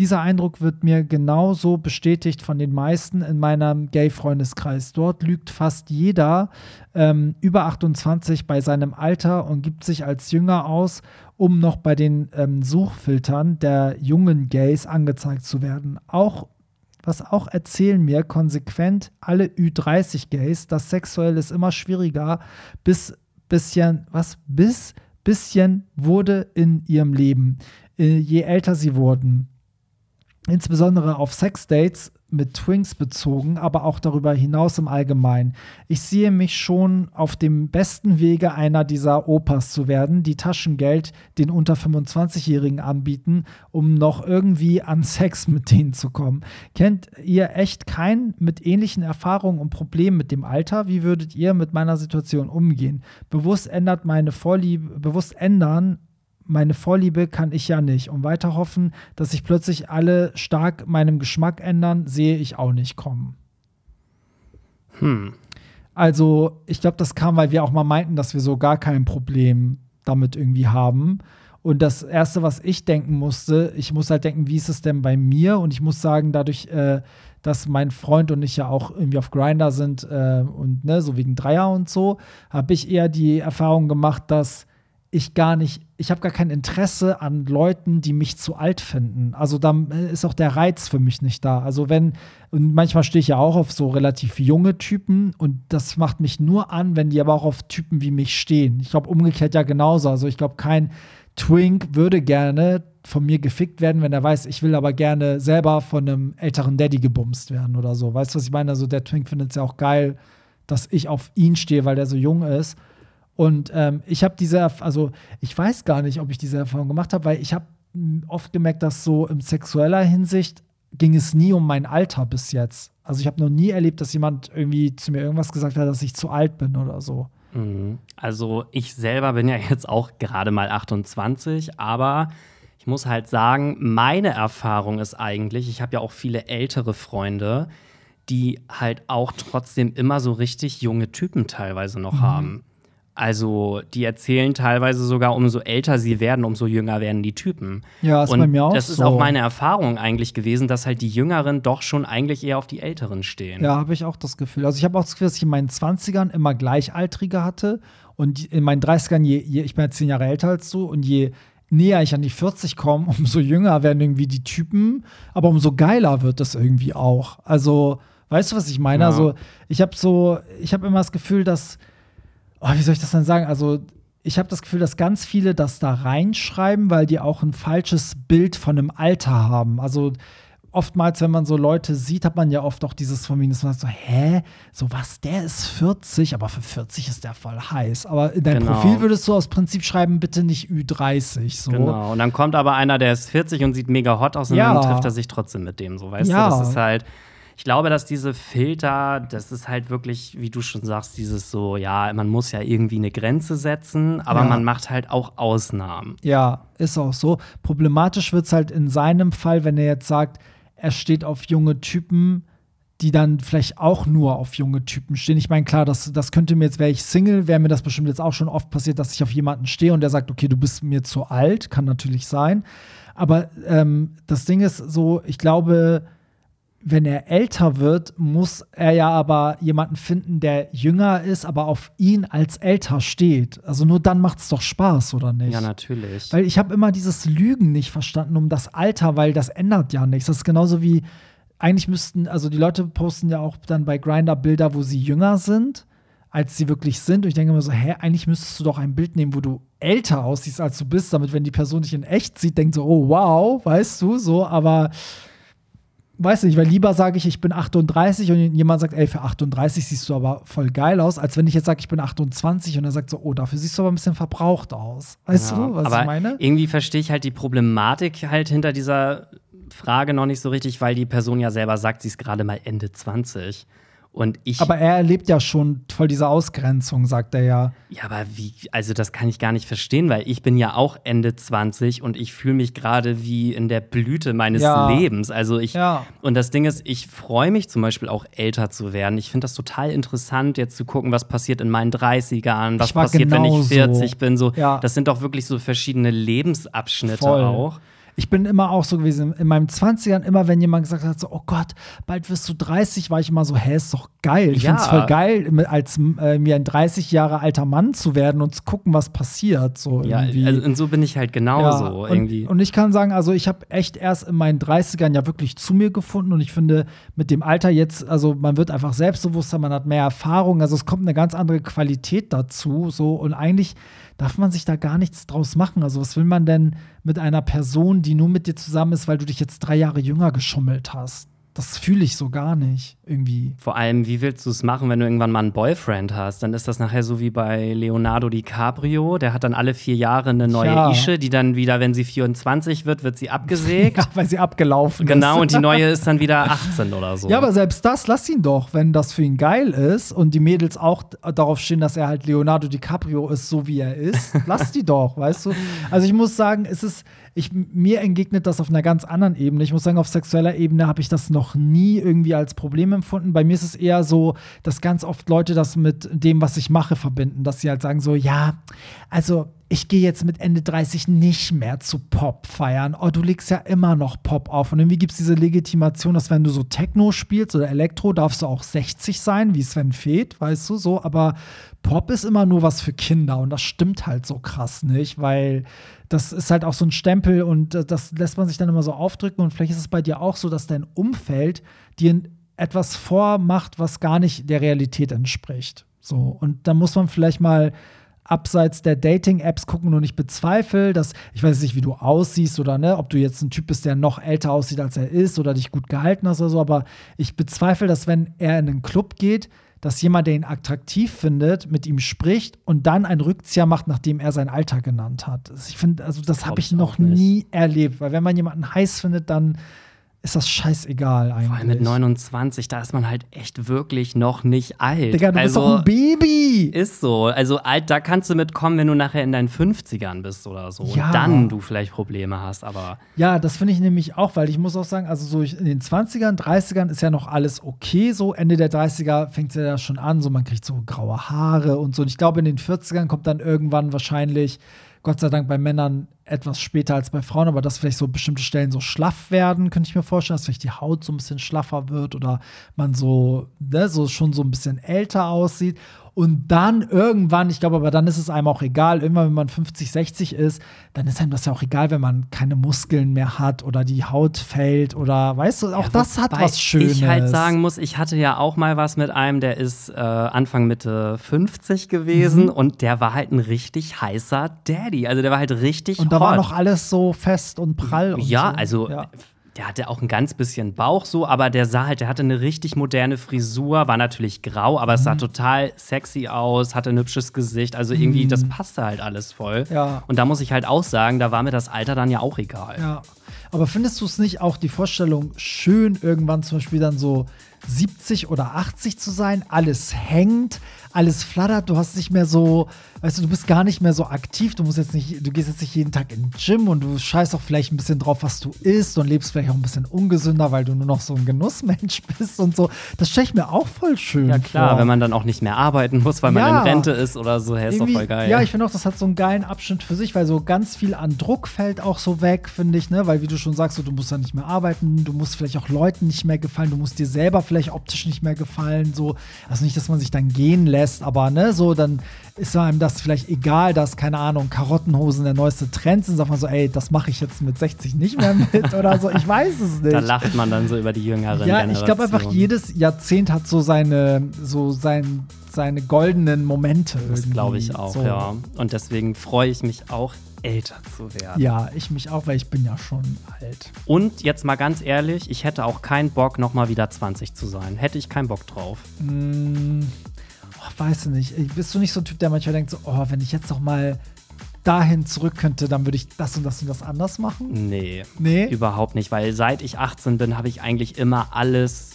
Dieser Eindruck wird mir genauso bestätigt von den meisten in meinem Gay-Freundeskreis. Dort lügt fast jeder ähm, über 28 bei seinem Alter und gibt sich als jünger aus, um noch bei den ähm, Suchfiltern der jungen Gays angezeigt zu werden. Auch was auch erzählen mir konsequent alle Ü30-Gays, dass sexuell ist immer schwieriger, bis bisschen, was, bis bisschen wurde in ihrem Leben, äh, je älter sie wurden. Insbesondere auf Sexdates mit Twinks bezogen, aber auch darüber hinaus im Allgemeinen. Ich sehe mich schon auf dem besten Wege, einer dieser Opas zu werden, die Taschengeld den unter 25-Jährigen anbieten, um noch irgendwie an Sex mit denen zu kommen. Kennt ihr echt keinen mit ähnlichen Erfahrungen und Problemen mit dem Alter? Wie würdet ihr mit meiner Situation umgehen? Bewusst ändert meine Vorliebe, bewusst ändern meine Vorliebe kann ich ja nicht. Und weiter hoffen, dass sich plötzlich alle stark meinem Geschmack ändern, sehe ich auch nicht kommen. Hm. Also, ich glaube, das kam, weil wir auch mal meinten, dass wir so gar kein Problem damit irgendwie haben. Und das Erste, was ich denken musste, ich muss halt denken, wie ist es denn bei mir? Und ich muss sagen, dadurch, äh, dass mein Freund und ich ja auch irgendwie auf Grinder sind äh, und ne, so wegen Dreier und so, habe ich eher die Erfahrung gemacht, dass ich gar nicht, ich habe gar kein Interesse an Leuten, die mich zu alt finden. Also da ist auch der Reiz für mich nicht da. Also wenn, und manchmal stehe ich ja auch auf so relativ junge Typen und das macht mich nur an, wenn die aber auch auf Typen wie mich stehen. Ich glaube umgekehrt ja genauso. Also ich glaube, kein Twink würde gerne von mir gefickt werden, wenn er weiß, ich will aber gerne selber von einem älteren Daddy gebumst werden oder so. Weißt du, was ich meine? Also der Twink findet es ja auch geil, dass ich auf ihn stehe, weil der so jung ist. Und ähm, ich habe diese, also ich weiß gar nicht, ob ich diese Erfahrung gemacht habe, weil ich habe oft gemerkt, dass so in sexueller Hinsicht ging es nie um mein Alter bis jetzt. Also ich habe noch nie erlebt, dass jemand irgendwie zu mir irgendwas gesagt hat, dass ich zu alt bin oder so. Mhm. Also ich selber bin ja jetzt auch gerade mal 28, aber ich muss halt sagen, meine Erfahrung ist eigentlich, ich habe ja auch viele ältere Freunde, die halt auch trotzdem immer so richtig junge Typen teilweise noch mhm. haben. Also, die erzählen teilweise sogar, umso älter sie werden, umso jünger werden die Typen. Ja, ist und bei mir auch Das ist so. auch meine Erfahrung eigentlich gewesen, dass halt die Jüngeren doch schon eigentlich eher auf die Älteren stehen. Ja, habe ich auch das Gefühl. Also, ich habe auch das Gefühl, dass ich in meinen 20ern immer Gleichaltrige hatte. Und in meinen 30ern, je, je, ich bin jetzt zehn Jahre älter als du, und je näher ich an die 40 komme, <laughs> umso jünger werden irgendwie die Typen, aber umso geiler wird das irgendwie auch. Also, weißt du, was ich meine? Ja. Also, ich habe so, ich habe immer das Gefühl, dass oh, wie soll ich das denn sagen? Also, ich habe das Gefühl, dass ganz viele das da reinschreiben, weil die auch ein falsches Bild von einem Alter haben. Also, oftmals, wenn man so Leute sieht, hat man ja oft auch dieses von mir, dass man sagt so, hä, so was, der ist 40, aber für 40 ist der voll heiß. Aber in deinem genau. Profil würdest du aus Prinzip schreiben, bitte nicht Ü30. So. Genau, und dann kommt aber einer, der ist 40 und sieht mega hot aus und ja. dann trifft er sich trotzdem mit dem, so, weißt ja. du? Das ist halt ich glaube, dass diese Filter, das ist halt wirklich, wie du schon sagst, dieses so, ja, man muss ja irgendwie eine Grenze setzen, aber ja. man macht halt auch Ausnahmen. Ja, ist auch so. Problematisch wird es halt in seinem Fall, wenn er jetzt sagt, er steht auf junge Typen, die dann vielleicht auch nur auf junge Typen stehen. Ich meine, klar, das, das könnte mir jetzt, wäre ich Single, wäre mir das bestimmt jetzt auch schon oft passiert, dass ich auf jemanden stehe und der sagt, okay, du bist mir zu alt, kann natürlich sein. Aber ähm, das Ding ist so, ich glaube, wenn er älter wird, muss er ja aber jemanden finden, der jünger ist, aber auf ihn als älter steht. Also nur dann macht es doch Spaß, oder nicht? Ja, natürlich. Weil ich habe immer dieses Lügen nicht verstanden um das Alter, weil das ändert ja nichts. Das ist genauso wie, eigentlich müssten, also die Leute posten ja auch dann bei Grinder Bilder, wo sie jünger sind, als sie wirklich sind. Und ich denke immer so, hä, eigentlich müsstest du doch ein Bild nehmen, wo du älter aussiehst, als du bist, damit, wenn die Person dich in echt sieht, denkt so, oh wow, weißt du, so, aber weiß nicht, weil lieber sage ich, ich bin 38 und jemand sagt, ey, für 38 siehst du aber voll geil aus, als wenn ich jetzt sage, ich bin 28 und er sagt so, oh, dafür siehst du aber ein bisschen verbraucht aus. Weißt ja, du, was aber ich meine? Irgendwie verstehe ich halt die Problematik halt hinter dieser Frage noch nicht so richtig, weil die Person ja selber sagt, sie ist gerade mal Ende 20. Und ich. Aber er erlebt ja schon voll diese Ausgrenzung, sagt er ja. Ja, aber wie, also das kann ich gar nicht verstehen, weil ich bin ja auch Ende 20 und ich fühle mich gerade wie in der Blüte meines Ja. Lebens. Also ich, Ja. und das Ding ist, ich freue mich zum Beispiel auch älter zu werden. Ich finde das total interessant, jetzt zu gucken, was passiert in meinen 30ern, was passiert, wenn ich genauso. 40 bin. So, Ja. das sind doch wirklich so verschiedene Lebensabschnitte Voll. auch. Ich bin immer auch so gewesen, in meinen 20ern, immer wenn jemand gesagt hat, so, oh Gott, bald wirst du 30, war ich immer so, hä, ist doch geil. Ich Ja. find's voll geil, als äh, mir ein 30 Jahre alter Mann zu werden und zu gucken, was passiert. So Ja, irgendwie. also, und so bin ich halt genauso irgendwie. Und, und ich kann sagen, also ich habe echt erst in meinen 30ern ja wirklich zu mir gefunden und ich finde, mit dem Alter jetzt, also man wird einfach selbstbewusster, man hat mehr Erfahrung, also es kommt eine ganz andere Qualität dazu, so und eigentlich darf man sich da gar nichts draus machen. Also was will man denn mit einer Person, die nur mit dir zusammen ist, weil du dich jetzt drei Jahre jünger geschummelt hast? Das fühle ich so gar nicht irgendwie. Vor allem, wie willst du es machen, wenn du irgendwann mal einen Boyfriend hast? Dann ist das nachher so wie bei Leonardo DiCaprio. Der hat dann alle vier Jahre eine neue Ja. Ische, die dann wieder, wenn sie 24 wird, wird sie abgesägt. <laughs> Ja, weil sie abgelaufen Genau, ist. und die neue <laughs> ist dann wieder 18 oder so. Ja, aber selbst das, lass ihn doch, wenn das für ihn geil ist und die Mädels auch darauf stehen, dass er halt Leonardo DiCaprio ist, so wie er ist. lass die doch, weißt du? Also ich muss sagen, es ist, ich, mir entgegnet das auf einer ganz anderen Ebene. Ich muss sagen, auf sexueller Ebene habe ich das noch nie irgendwie als Problem empfunden. Bei mir ist es eher so, dass ganz oft Leute das mit dem, was ich mache, verbinden. Dass sie halt sagen so, ja, also ich gehe jetzt mit Ende 30 nicht mehr zu Pop feiern. Oh, du legst ja immer noch Pop auf. Und irgendwie gibt es diese Legitimation, dass wenn du so Techno spielst oder Elektro, darfst du auch 60 sein, wie Sven Feth, weißt du, so. Aber Pop ist immer nur was für Kinder. Und das stimmt halt so krass nicht, weil das ist halt auch so ein Stempel und äh, das lässt man sich dann immer so aufdrücken. Und vielleicht ist es bei dir auch so, dass dein Umfeld dir etwas vormacht, was gar nicht der Realität entspricht. So. Und da muss man vielleicht mal abseits der Dating-Apps gucken und ich bezweifle, dass, ich weiß nicht, wie du aussiehst oder ne, ob du jetzt ein Typ bist, der noch älter aussieht, als er ist oder dich gut gehalten hast oder so, aber ich bezweifle, dass wenn er in einen Club geht, dass jemand, der ihn attraktiv findet, mit ihm spricht und dann einen Rückzieher macht, nachdem er sein Alter genannt hat. Also Ich finde, also das habe ich noch nicht. nie erlebt, weil wenn man jemanden heiß findet, dann ist das scheißegal eigentlich. Vor allem mit 29, da ist man halt echt wirklich noch nicht alt. Digga, du bist also, doch ein Baby. Ist so. Also alt, da kannst du mitkommen, wenn du nachher in deinen 50ern bist oder so. Ja. Und dann du vielleicht Probleme hast, aber Ja, das finde ich nämlich auch, weil ich muss auch sagen, also so in den 20ern, 30ern ist ja noch alles okay. So Ende der 30er fängt es ja schon an, so man kriegt so graue Haare und so. Und ich glaube, in den 40ern kommt dann irgendwann wahrscheinlich, Gott sei Dank bei Männern etwas später als bei Frauen, aber dass vielleicht so bestimmte Stellen so schlaff werden, könnte ich mir vorstellen, dass vielleicht die Haut so ein bisschen schlaffer wird oder man so, ne, so schon so ein bisschen älter aussieht. Und dann irgendwann, ich glaube, aber dann ist es einem auch egal, irgendwann, wenn man 50, 60 ist, dann ist einem das ja auch egal, wenn man keine Muskeln mehr hat oder die Haut fällt oder weißt du, auch das hat was Schönes. Ich halt sagen muss, ich hatte ja auch mal was mit einem, der ist äh, Anfang Mitte 50 gewesen Mhm. und der war halt ein richtig heißer Daddy. Also der war halt richtig und da hot. war noch alles so fest und prall. Und Ja, so. also Ja. Der hatte auch ein ganz bisschen Bauch so, aber der sah halt, der hatte eine richtig moderne Frisur, war natürlich grau, aber Mhm. es sah total sexy aus, hatte ein hübsches Gesicht, also irgendwie, das passte halt alles voll. Mhm. Ja. Und da muss ich halt auch sagen, da war mir das Alter dann ja auch egal. Ja. Aber findest du es nicht auch die Vorstellung schön, irgendwann zum Beispiel dann so 70 oder 80 zu sein? Alles hängt, alles flattert, du hast nicht mehr so, weißt du, du bist gar nicht mehr so aktiv, du musst jetzt nicht, du gehst jetzt nicht jeden Tag in den Gym und du scheißt auch vielleicht ein bisschen drauf, was du isst und lebst vielleicht auch ein bisschen ungesünder, weil du nur noch so ein Genussmensch <laughs> bist und so. Das stelle ich mir auch voll schön Ja klar, vor. wenn man dann auch nicht mehr arbeiten muss, weil man Ja. in Rente ist oder so, hey, ist doch voll geil. Ja, ich finde auch, das hat so einen geilen Abschnitt für sich, weil so ganz viel an Druck fällt auch so weg, finde ich, ne? Weil wie du schon sagst, so, du musst dann nicht mehr arbeiten, du musst vielleicht auch Leuten nicht mehr gefallen, du musst dir selber vielleicht optisch nicht mehr gefallen, so. Also nicht, dass man sich dann gehen lässt, aber ne, so, dann ist einem das vielleicht egal, dass, keine Ahnung, Karottenhosen der neueste Trend sind, sagt man so, ey, das mache ich jetzt mit 60 nicht mehr mit <laughs> oder so. Ich weiß es nicht. da lacht man dann so über die jüngeren Ja, ich glaube einfach, jedes Jahrzehnt hat so seine, so sein, seine goldenen Momente. Das glaube ich auch, so. ja. Und deswegen freue ich mich auch, älter zu werden. Ja, ich mich auch, weil ich bin ja schon alt. Und jetzt mal ganz ehrlich, ich hätte auch keinen Bock, nochmal wieder 20 zu sein. Hätte ich keinen Bock drauf. Hm, oh, weiß ich nicht. Bist du nicht so ein Typ, der manchmal denkt so, oh, wenn ich jetzt noch mal dahin zurück könnte, dann würde ich das und das und das anders machen? Nee. Nee? Überhaupt nicht, weil seit ich 18 bin, habe ich eigentlich immer alles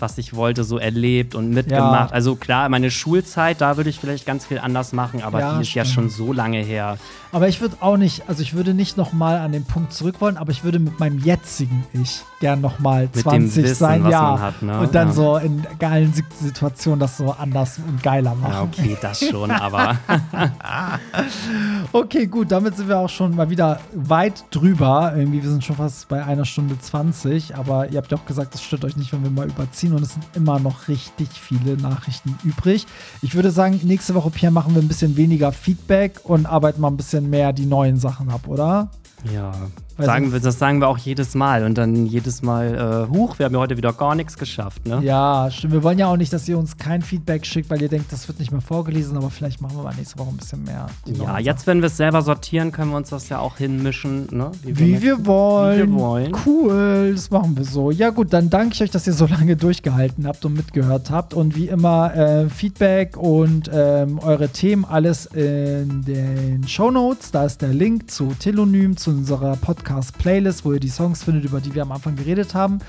was ich wollte, so erlebt und mitgemacht. Ja. Also klar, meine Schulzeit, da würde ich vielleicht ganz viel anders machen, aber Ja, die ist ja stimmt. schon so lange her. Aber ich würde auch nicht, also ich würde nicht nochmal an den Punkt zurück wollen, aber ich würde mit meinem jetzigen Ich gern nochmal dem 20 Wissen, sein, ja. hat, ne? Und dann Ja. so in geilen Si- Situationen das so anders und geiler machen. Ja, okay, das schon, <laughs> aber <laughs> Okay, gut, damit sind wir auch schon mal wieder weit drüber. Irgendwie, wir sind schon fast bei einer Stunde 20, aber ihr habt ja auch gesagt, es stört euch nicht, wenn wir mal überziehen und es sind immer noch richtig viele Nachrichten übrig. Ich würde sagen, nächste Woche, Pierre, machen wir ein bisschen weniger Feedback und arbeiten mal ein bisschen mehr die neuen Sachen ab, oder? ja. Weil Sagen wir, das sagen wir auch jedes Mal. Und dann jedes Mal, äh, huch, wir haben ja heute wieder gar nichts geschafft, ne? Ja, stimmt. Wir wollen ja auch nicht, dass ihr uns kein Feedback schickt, weil ihr denkt, das wird nicht mehr vorgelesen, aber vielleicht machen wir mal nächste Woche ein bisschen mehr. Ja, jetzt, wenn wir es selber sortieren, können wir uns das ja auch hinmischen, ne? Wie wir wollen. Wie wir wollen. Cool, das machen wir so. Ja, gut, dann danke ich euch, dass ihr so lange durchgehalten habt und mitgehört habt. Und wie immer, äh, Feedback und ähm, eure Themen, alles in den Show Notes. Da ist der Link zu Telonym, zu unserer Podcast-Playlist, wo ihr die Songs findet, über die wir am Anfang geredet haben.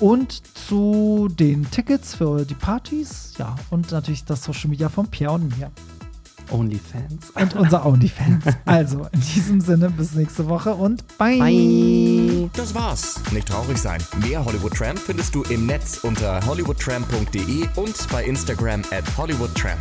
Und zu den Tickets für die Partys. Ja, und natürlich das Social Media von Pierre und mir. Onlyfans. Und unser <laughs> OnlyFans. also, in diesem Sinne, bis nächste Woche und bye. Bye. Das war's. Nicht traurig sein. Mehr Hollywood Tramp findest du im Netz unter hollywoodtramp.de und bei Instagram at hollywoodtramp.